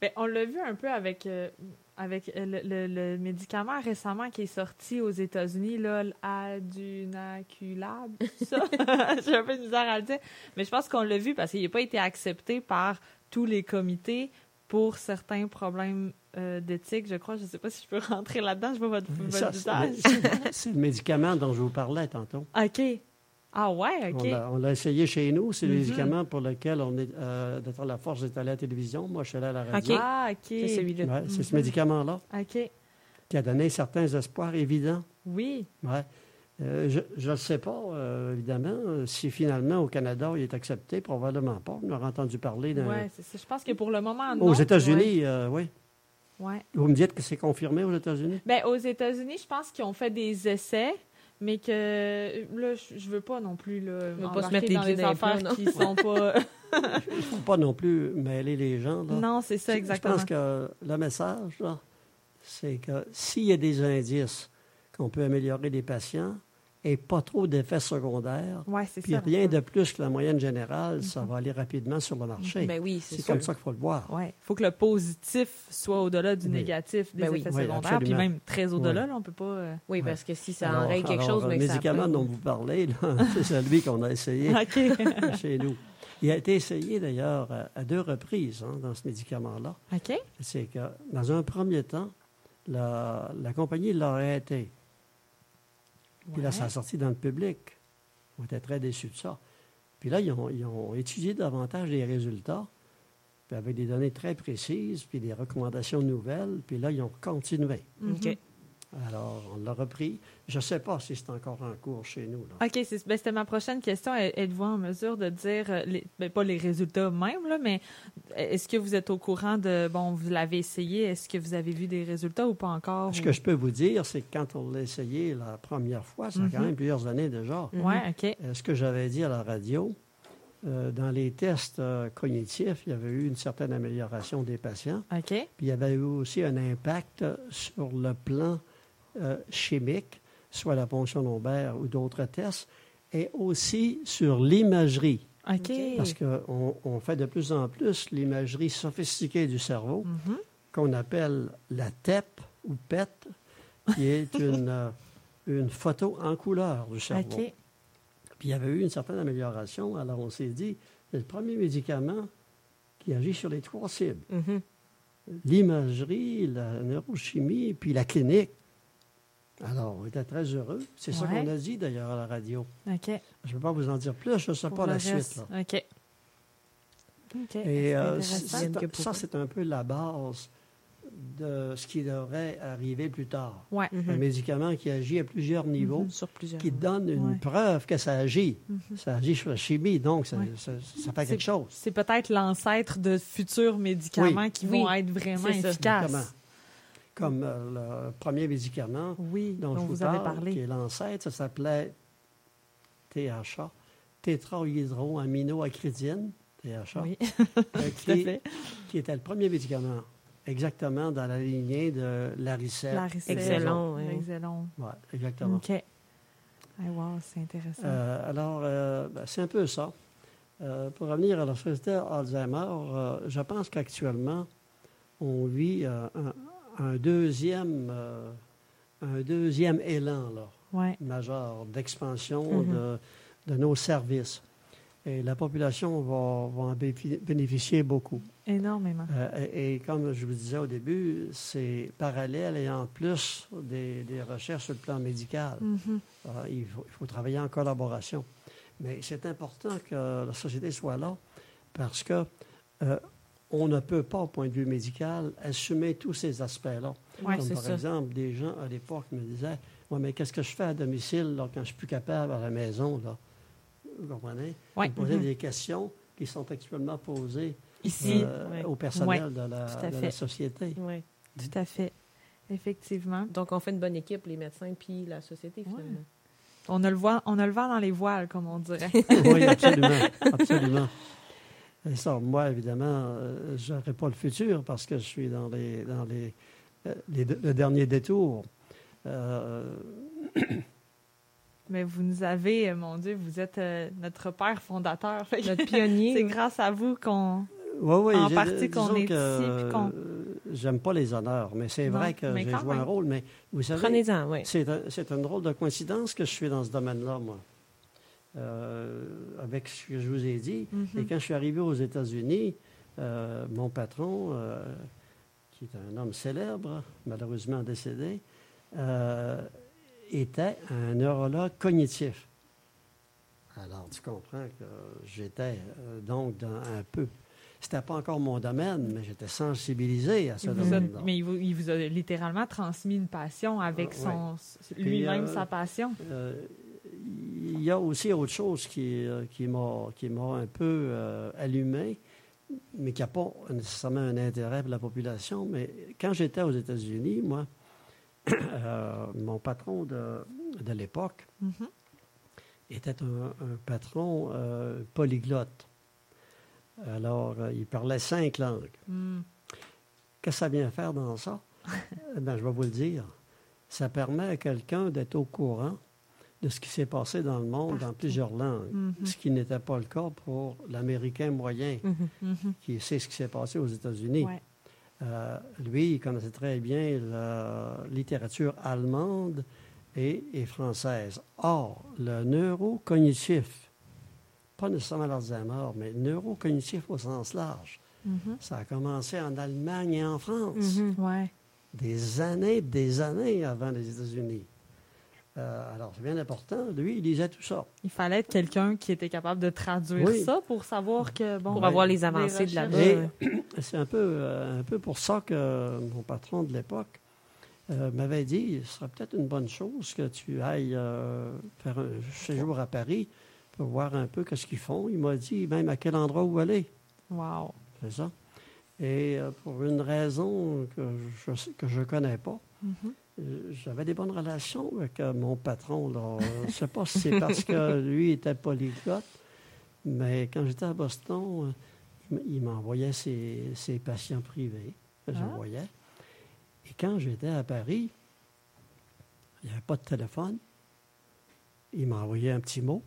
Speaker 1: Ben, on l'a vu un peu avec, euh, avec euh, le, le- le médicament récemment qui est sorti aux États-Unis, là, l'adunaculab, ça. (laughs) (laughs) J'ai un peu de misère à le dire. Mais je pense qu'on l'a vu parce qu'il n'a pas été accepté par tous les comités pour certains problèmes euh, d'éthique, je crois. Je ne sais pas si je peux (laughs) rentrer là-dedans. Je vois votre, votre
Speaker 2: Ça,
Speaker 1: visage. (laughs)
Speaker 2: c'est- le médicament dont je vous parlais tantôt.
Speaker 1: OK. Ah ouais, OK.
Speaker 2: On l'a- l'a essayé chez nous. C'est le
Speaker 1: Mhm.
Speaker 2: médicament pour lequel on est, euh, Docteur Laforge est allé à la télévision. Moi, je suis allé à la radio.
Speaker 3: OK.
Speaker 1: Ah, OK.
Speaker 3: C'est celui-là.
Speaker 2: Ouais, c'est ce
Speaker 1: Mhm.
Speaker 2: médicament-là
Speaker 1: OK.
Speaker 2: qui a donné certains espoirs évidents.
Speaker 1: Oui.
Speaker 2: Ouais. Euh, je ne sais pas, euh, évidemment, euh, si finalement au Canada il est accepté, probablement pas. On aurait entendu parler d'un.
Speaker 1: Ouais, c'est ça. Je pense que pour le moment, non.
Speaker 2: aux États-Unis, euh, oui.
Speaker 1: Ouais. Ouais.
Speaker 2: Vous me dites que c'est confirmé aux États-Unis?
Speaker 1: Ben, aux États-Unis, je pense qu'ils ont fait des essais, mais que là, je je veux pas non plus là,
Speaker 3: veut pas se mettre les
Speaker 1: dans
Speaker 3: pieds
Speaker 1: des affaires
Speaker 3: non?
Speaker 1: qui sont pas. (laughs)
Speaker 2: Il ne faut pas non plus mêler les gens. Là.
Speaker 1: non, c'est ça
Speaker 2: Je-
Speaker 1: exactement.
Speaker 2: Je pense que le message, là, c'est que s'il y a des indices qu'on peut améliorer les patients et pas trop d'effets secondaires,
Speaker 1: Ouais, c'est
Speaker 2: puis
Speaker 1: ça.
Speaker 2: rien de plus que la moyenne générale, ça va aller rapidement sur le marché.
Speaker 3: Ben oui, c'est
Speaker 2: comme ça qu'il faut le voir.
Speaker 1: Ouais, faut que le positif soit au-delà du
Speaker 2: Oui.
Speaker 1: négatif des
Speaker 3: Ben oui.
Speaker 1: effets
Speaker 2: Oui,
Speaker 1: secondaires, puis même très au-delà, on peut pas. euh,
Speaker 3: Oui,
Speaker 2: Ouais.
Speaker 3: parce que si ça
Speaker 2: Alors-
Speaker 3: enraye quelque
Speaker 2: alors,
Speaker 3: chose,
Speaker 2: le
Speaker 3: mais que ça
Speaker 2: médicament dont vous parlez, là, (laughs) c'est celui qu'on a essayé (laughs) (laughs) chez nous. Il a été essayé d'ailleurs à, deux reprises hein, dans ce médicament-là.
Speaker 1: OK.
Speaker 2: C'est que dans un premier temps, la, la compagnie l'a arrêté. Puis là, ça a sorti dans le public. On était très déçus de ça. Puis là, ils ont, ils ont étudié davantage les résultats, puis avec des données très précises, puis des recommandations nouvelles. Puis là, ils ont continué.
Speaker 3: OK.
Speaker 2: Alors, on l'a repris. Je ne sais pas si c'est encore en cours chez nous. là.
Speaker 1: OK, c'est- ben, c'était ma prochaine question. Êtes- Êtes-vous en mesure de dire, euh, les- ben, pas les résultats même, là, mais est-ce que vous êtes au courant de, bon, vous l'avez essayé, est-ce que vous avez vu des résultats ou pas encore?
Speaker 2: Ce
Speaker 1: ou-
Speaker 2: que je peux vous dire, c'est que quand on l'a essayé la première fois, ça a quand
Speaker 1: Mhm.
Speaker 2: même plusieurs années déjà,
Speaker 3: Mhm.
Speaker 1: Ouais, OK.
Speaker 2: euh, ce que j'avais dit à la radio, euh, dans les tests euh, cognitifs, il y avait eu une certaine amélioration des patients.
Speaker 1: OK.
Speaker 2: Puis il y avait eu aussi un impact sur le plan euh, chimique, soit la ponction lombaire ou d'autres tests, et aussi sur l'imagerie. Parce qu'on on fait de plus en plus l'imagerie sophistiquée du cerveau,
Speaker 1: Mhm.
Speaker 2: qu'on appelle la TEP ou PET, qui est (laughs) une, euh, une photo en couleur du cerveau. Puis il y avait eu une certaine amélioration. Alors on s'est dit, c'est le premier médicament qui agit sur les trois cibles.
Speaker 3: Mhm.
Speaker 2: L'imagerie, la neurochimie, puis la clinique. Alors, on était très heureux. C'est ça qu'on a dit d'ailleurs à la radio.
Speaker 1: OK.
Speaker 2: Je ne peux pas vous en dire plus, je ne sais
Speaker 1: Pour
Speaker 2: pas la
Speaker 1: reste.
Speaker 2: suite. là.
Speaker 1: OK. OK.
Speaker 2: Et euh, ça, c'est un peu la base de ce qui devrait arriver plus tard.
Speaker 1: Ouais.
Speaker 3: Mhm.
Speaker 2: Un médicament qui agit à plusieurs niveaux,
Speaker 3: Sur plusieurs.
Speaker 2: qui donne une
Speaker 1: Ouais.
Speaker 2: preuve que ça agit.
Speaker 1: Mhm.
Speaker 2: Ça agit sur la chimie, donc ça,
Speaker 1: Ouais.
Speaker 2: ça- ça fait quelque chose.
Speaker 1: C'est peut-être l'ancêtre de futurs médicaments qui
Speaker 3: Oui.
Speaker 1: vont être vraiment efficaces.
Speaker 2: Exactement. Comme euh, le premier médicament
Speaker 1: Oui,
Speaker 2: dont,
Speaker 1: dont,
Speaker 2: je
Speaker 1: vous
Speaker 2: vous
Speaker 1: avez
Speaker 2: parle,
Speaker 1: parlé.
Speaker 2: qui est l'ancêtre, ça s'appelait THA, tétrahydroaminoacridine, THA,
Speaker 1: Oui,
Speaker 2: euh, (laughs) qui, qui était le premier médicament, exactement dans la lignée de l'aricette.
Speaker 1: Laricelle.
Speaker 3: Excellent, oui.
Speaker 1: Excellent.
Speaker 2: Ouais, exactement.
Speaker 1: OK. Ah, wow, c'est intéressant.
Speaker 2: Euh, alors, ben, c'est un peu ça. Pour revenir à la société Alzheimer, je pense qu'actuellement, on vit un, un deuxième, euh, un deuxième élan là,
Speaker 1: ouais.
Speaker 2: majeur d'expansion
Speaker 3: Mhm.
Speaker 2: de, de nos services. Et la population va, va en bénéficier beaucoup.
Speaker 1: Énormément.
Speaker 2: Euh, et, et comme je vous disais au début, c'est parallèle et en plus des, des recherches sur le plan médical.
Speaker 1: Mhm.
Speaker 2: Euh, il, faut, il faut travailler en collaboration. Mais c'est important que la société soit là parce que euh, on ne peut pas, au point de vue médical, assumer tous ces aspects-là.
Speaker 1: Ouais,
Speaker 2: Comme
Speaker 3: c'est
Speaker 2: par
Speaker 3: ça.
Speaker 2: exemple, des gens à l'époque me disaient Ouais, mais qu'est-ce que je fais à domicile là, quand je suis plus capable à la maison là? vous comprenez?
Speaker 1: Ouais. Mhm.
Speaker 2: des questions qui sont actuellement posées
Speaker 1: Ici,
Speaker 2: euh,
Speaker 3: ouais.
Speaker 2: au personnel de,
Speaker 1: tout
Speaker 2: la, de société.
Speaker 1: Tout à fait. Effectivement.
Speaker 3: Donc, on fait une bonne équipe, les médecins puis la société,
Speaker 1: Ouais.
Speaker 3: finalement.
Speaker 1: On a le vent, on a le vent dans les voiles, comme on dirait.
Speaker 2: oui, absolument. absolument. (laughs) Et ça, moi, évidemment, euh, je n'aurai pas le futur parce que je suis dans les, dans les, euh, les- le dernier détour. Euh,
Speaker 1: Mais vous nous avez, mon Dieu, vous êtes euh, notre père fondateur.
Speaker 3: Notre (laughs) pionnier.
Speaker 1: C'est grâce à vous qu'on.
Speaker 2: oui, oui.
Speaker 1: En partie qu'on est
Speaker 2: que,
Speaker 1: ici, qu'on-
Speaker 2: J'aime pas les honneurs, mais c'est
Speaker 1: Non,
Speaker 2: vrai que j'ai joué un rôle. Mais vous savez,
Speaker 3: Prenez-en, oui.
Speaker 2: c'est un- c'est drôle de coïncidence que je suis dans ce domaine-là, moi. Euh, avec ce que je vous ai dit.
Speaker 1: Mhm.
Speaker 2: Et quand je suis arrivé aux États-Unis, euh, mon patron, euh, qui est un homme célèbre, malheureusement décédé, était un neurologue cognitif. Alors, tu comprends que j'étais donc dans un peu. C'était pas encore mon domaine, mais j'étais sensibilisé à ce
Speaker 1: a-
Speaker 2: domaine-là.
Speaker 1: mais il vous, il vous a littéralement transmis une passion avec son lui-même
Speaker 2: euh,
Speaker 1: sa passion.
Speaker 2: Euh, il y a aussi autre chose qui, euh, qui m'a qui m'a un peu euh, allumé, mais qui n'a pas nécessairement un intérêt pour la population. Mais quand j'étais aux États-Unis, moi, (clears throat) euh, mon patron de, de l'époque
Speaker 1: Mhm.
Speaker 2: était un, un patron euh, polyglotte. Alors, euh, il parlait cinq langues.
Speaker 1: Mm.
Speaker 2: Qu'est-ce que ça vient faire dans ça? (laughs) Bien, je vais vous le dire. Ça permet à quelqu'un d'être au courant de ce qui s'est passé dans le monde dans plusieurs langues,
Speaker 1: Mhm.
Speaker 2: ce qui n'était pas le cas pour l'Américain moyen
Speaker 3: Mhm.
Speaker 1: Mhm.
Speaker 2: qui sait ce qui s'est passé aux États-Unis.
Speaker 1: Ouais.
Speaker 2: Euh, lui, il connaissait très bien la littérature allemande et, et française. Or, le neurocognitif, pas nécessairement l'Alzheimer, mais neurocognitif au sens large, ça a commencé en Allemagne et en France.
Speaker 1: Ouais.
Speaker 2: des années, des années avant les États-Unis. Euh, alors, c'est bien important. Lui, il lisait tout ça.
Speaker 1: Il fallait être quelqu'un qui était capable de traduire
Speaker 2: Oui.
Speaker 1: ça pour savoir que bon.
Speaker 3: Pour
Speaker 2: Ouais.
Speaker 3: avoir les avancées de là-bas.
Speaker 2: Et c'est un peu, euh, un peu pour ça que mon patron de l'époque euh, m'avait dit ce serait peut-être une bonne chose que tu ailles euh, faire un séjour à Paris pour voir un peu ce qu'ils font. Il m'a dit même à quel endroit où aller.
Speaker 1: Wow. C'est
Speaker 2: ça. Et euh, pour une raison que je que je connais pas,
Speaker 1: Mhm.
Speaker 2: euh, j'avais des bonnes relations avec euh, mon patron. là. Je ne sais pas si c'est parce que (laughs) lui était polyglotte, mais quand j'étais à Boston, euh, il m'envoyait ses, ses patients privés.
Speaker 1: Ah.
Speaker 2: J'envoyais. Et quand j'étais à Paris, il n'y avait pas de téléphone. Il m'a envoyé un petit mot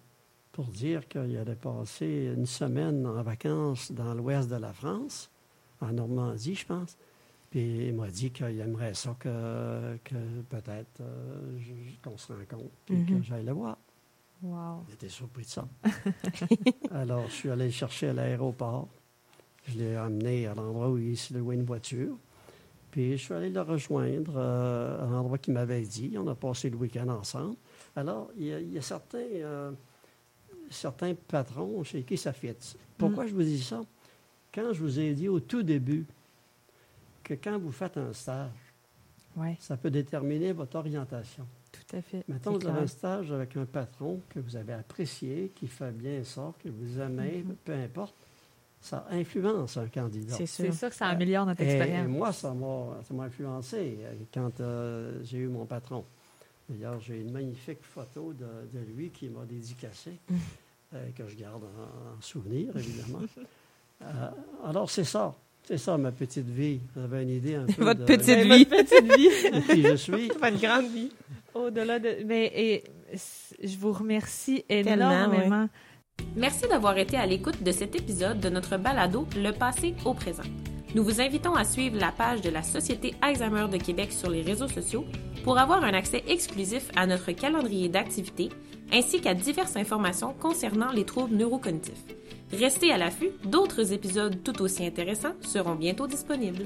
Speaker 2: pour dire qu'il allait passer une semaine en vacances dans l'ouest de la France, en Normandie, je pense. Puis il m'a dit qu'il aimerait ça que, que peut-être euh, qu'on se rencontre,
Speaker 3: Mhm.
Speaker 2: que j'aille le voir.
Speaker 1: Wow.
Speaker 2: J'étais surpris de ça. (laughs) Alors, je suis allé le chercher à l'aéroport. Je l'ai amené à l'endroit où il s'est loué une voiture. Puis, je suis allé le rejoindre euh, à l'endroit qu'il m'avait dit. On a passé le week-end ensemble. Alors, il y a, il y a certains, euh, certains patrons chez qui ça fit. Pourquoi je vous dis ça? Quand je vous ai dit au tout début que quand vous faites un stage,
Speaker 1: Ouais,
Speaker 2: ça peut déterminer votre orientation.
Speaker 1: tout à fait.
Speaker 2: Mettons, vous avez un stage avec un patron que vous avez apprécié, qui fait bien ça, que vous aimez,
Speaker 1: Mhm.
Speaker 2: peu importe. Ça influence un candidat.
Speaker 3: C'est
Speaker 1: C'est
Speaker 3: sûr.
Speaker 1: ça que ça améliore notre
Speaker 2: Et, et
Speaker 1: expérience.
Speaker 2: moi, ça m'a ça m'a influencé euh, quand euh, j'ai eu mon patron. D'ailleurs, j'ai une magnifique photo de, de lui qui m'a dédicacé,
Speaker 1: Mhm. (laughs)
Speaker 2: euh, que je garde en, en souvenir, évidemment. Euh, alors, c'est ça. C'est ça, ma petite vie. Vous avez une idée un (laughs) peu
Speaker 3: Votre
Speaker 2: de,
Speaker 3: petite
Speaker 1: Mais
Speaker 3: vie.
Speaker 1: votre petite vie. (laughs)
Speaker 2: qui je suis.
Speaker 3: Pas une grande vie.
Speaker 1: Au-delà de. Mais et, je vous remercie énormément.
Speaker 3: Merci d'avoir été à l'écoute de cet épisode de notre balado Le passé au présent. Nous vous invitons à suivre la page de la Société Alzheimer de Québec sur les réseaux sociaux pour avoir un accès exclusif à notre calendrier d'activités ainsi qu'à diverses informations concernant les troubles neurocognitifs. Restez à l'affût, d'autres épisodes tout aussi intéressants seront bientôt disponibles.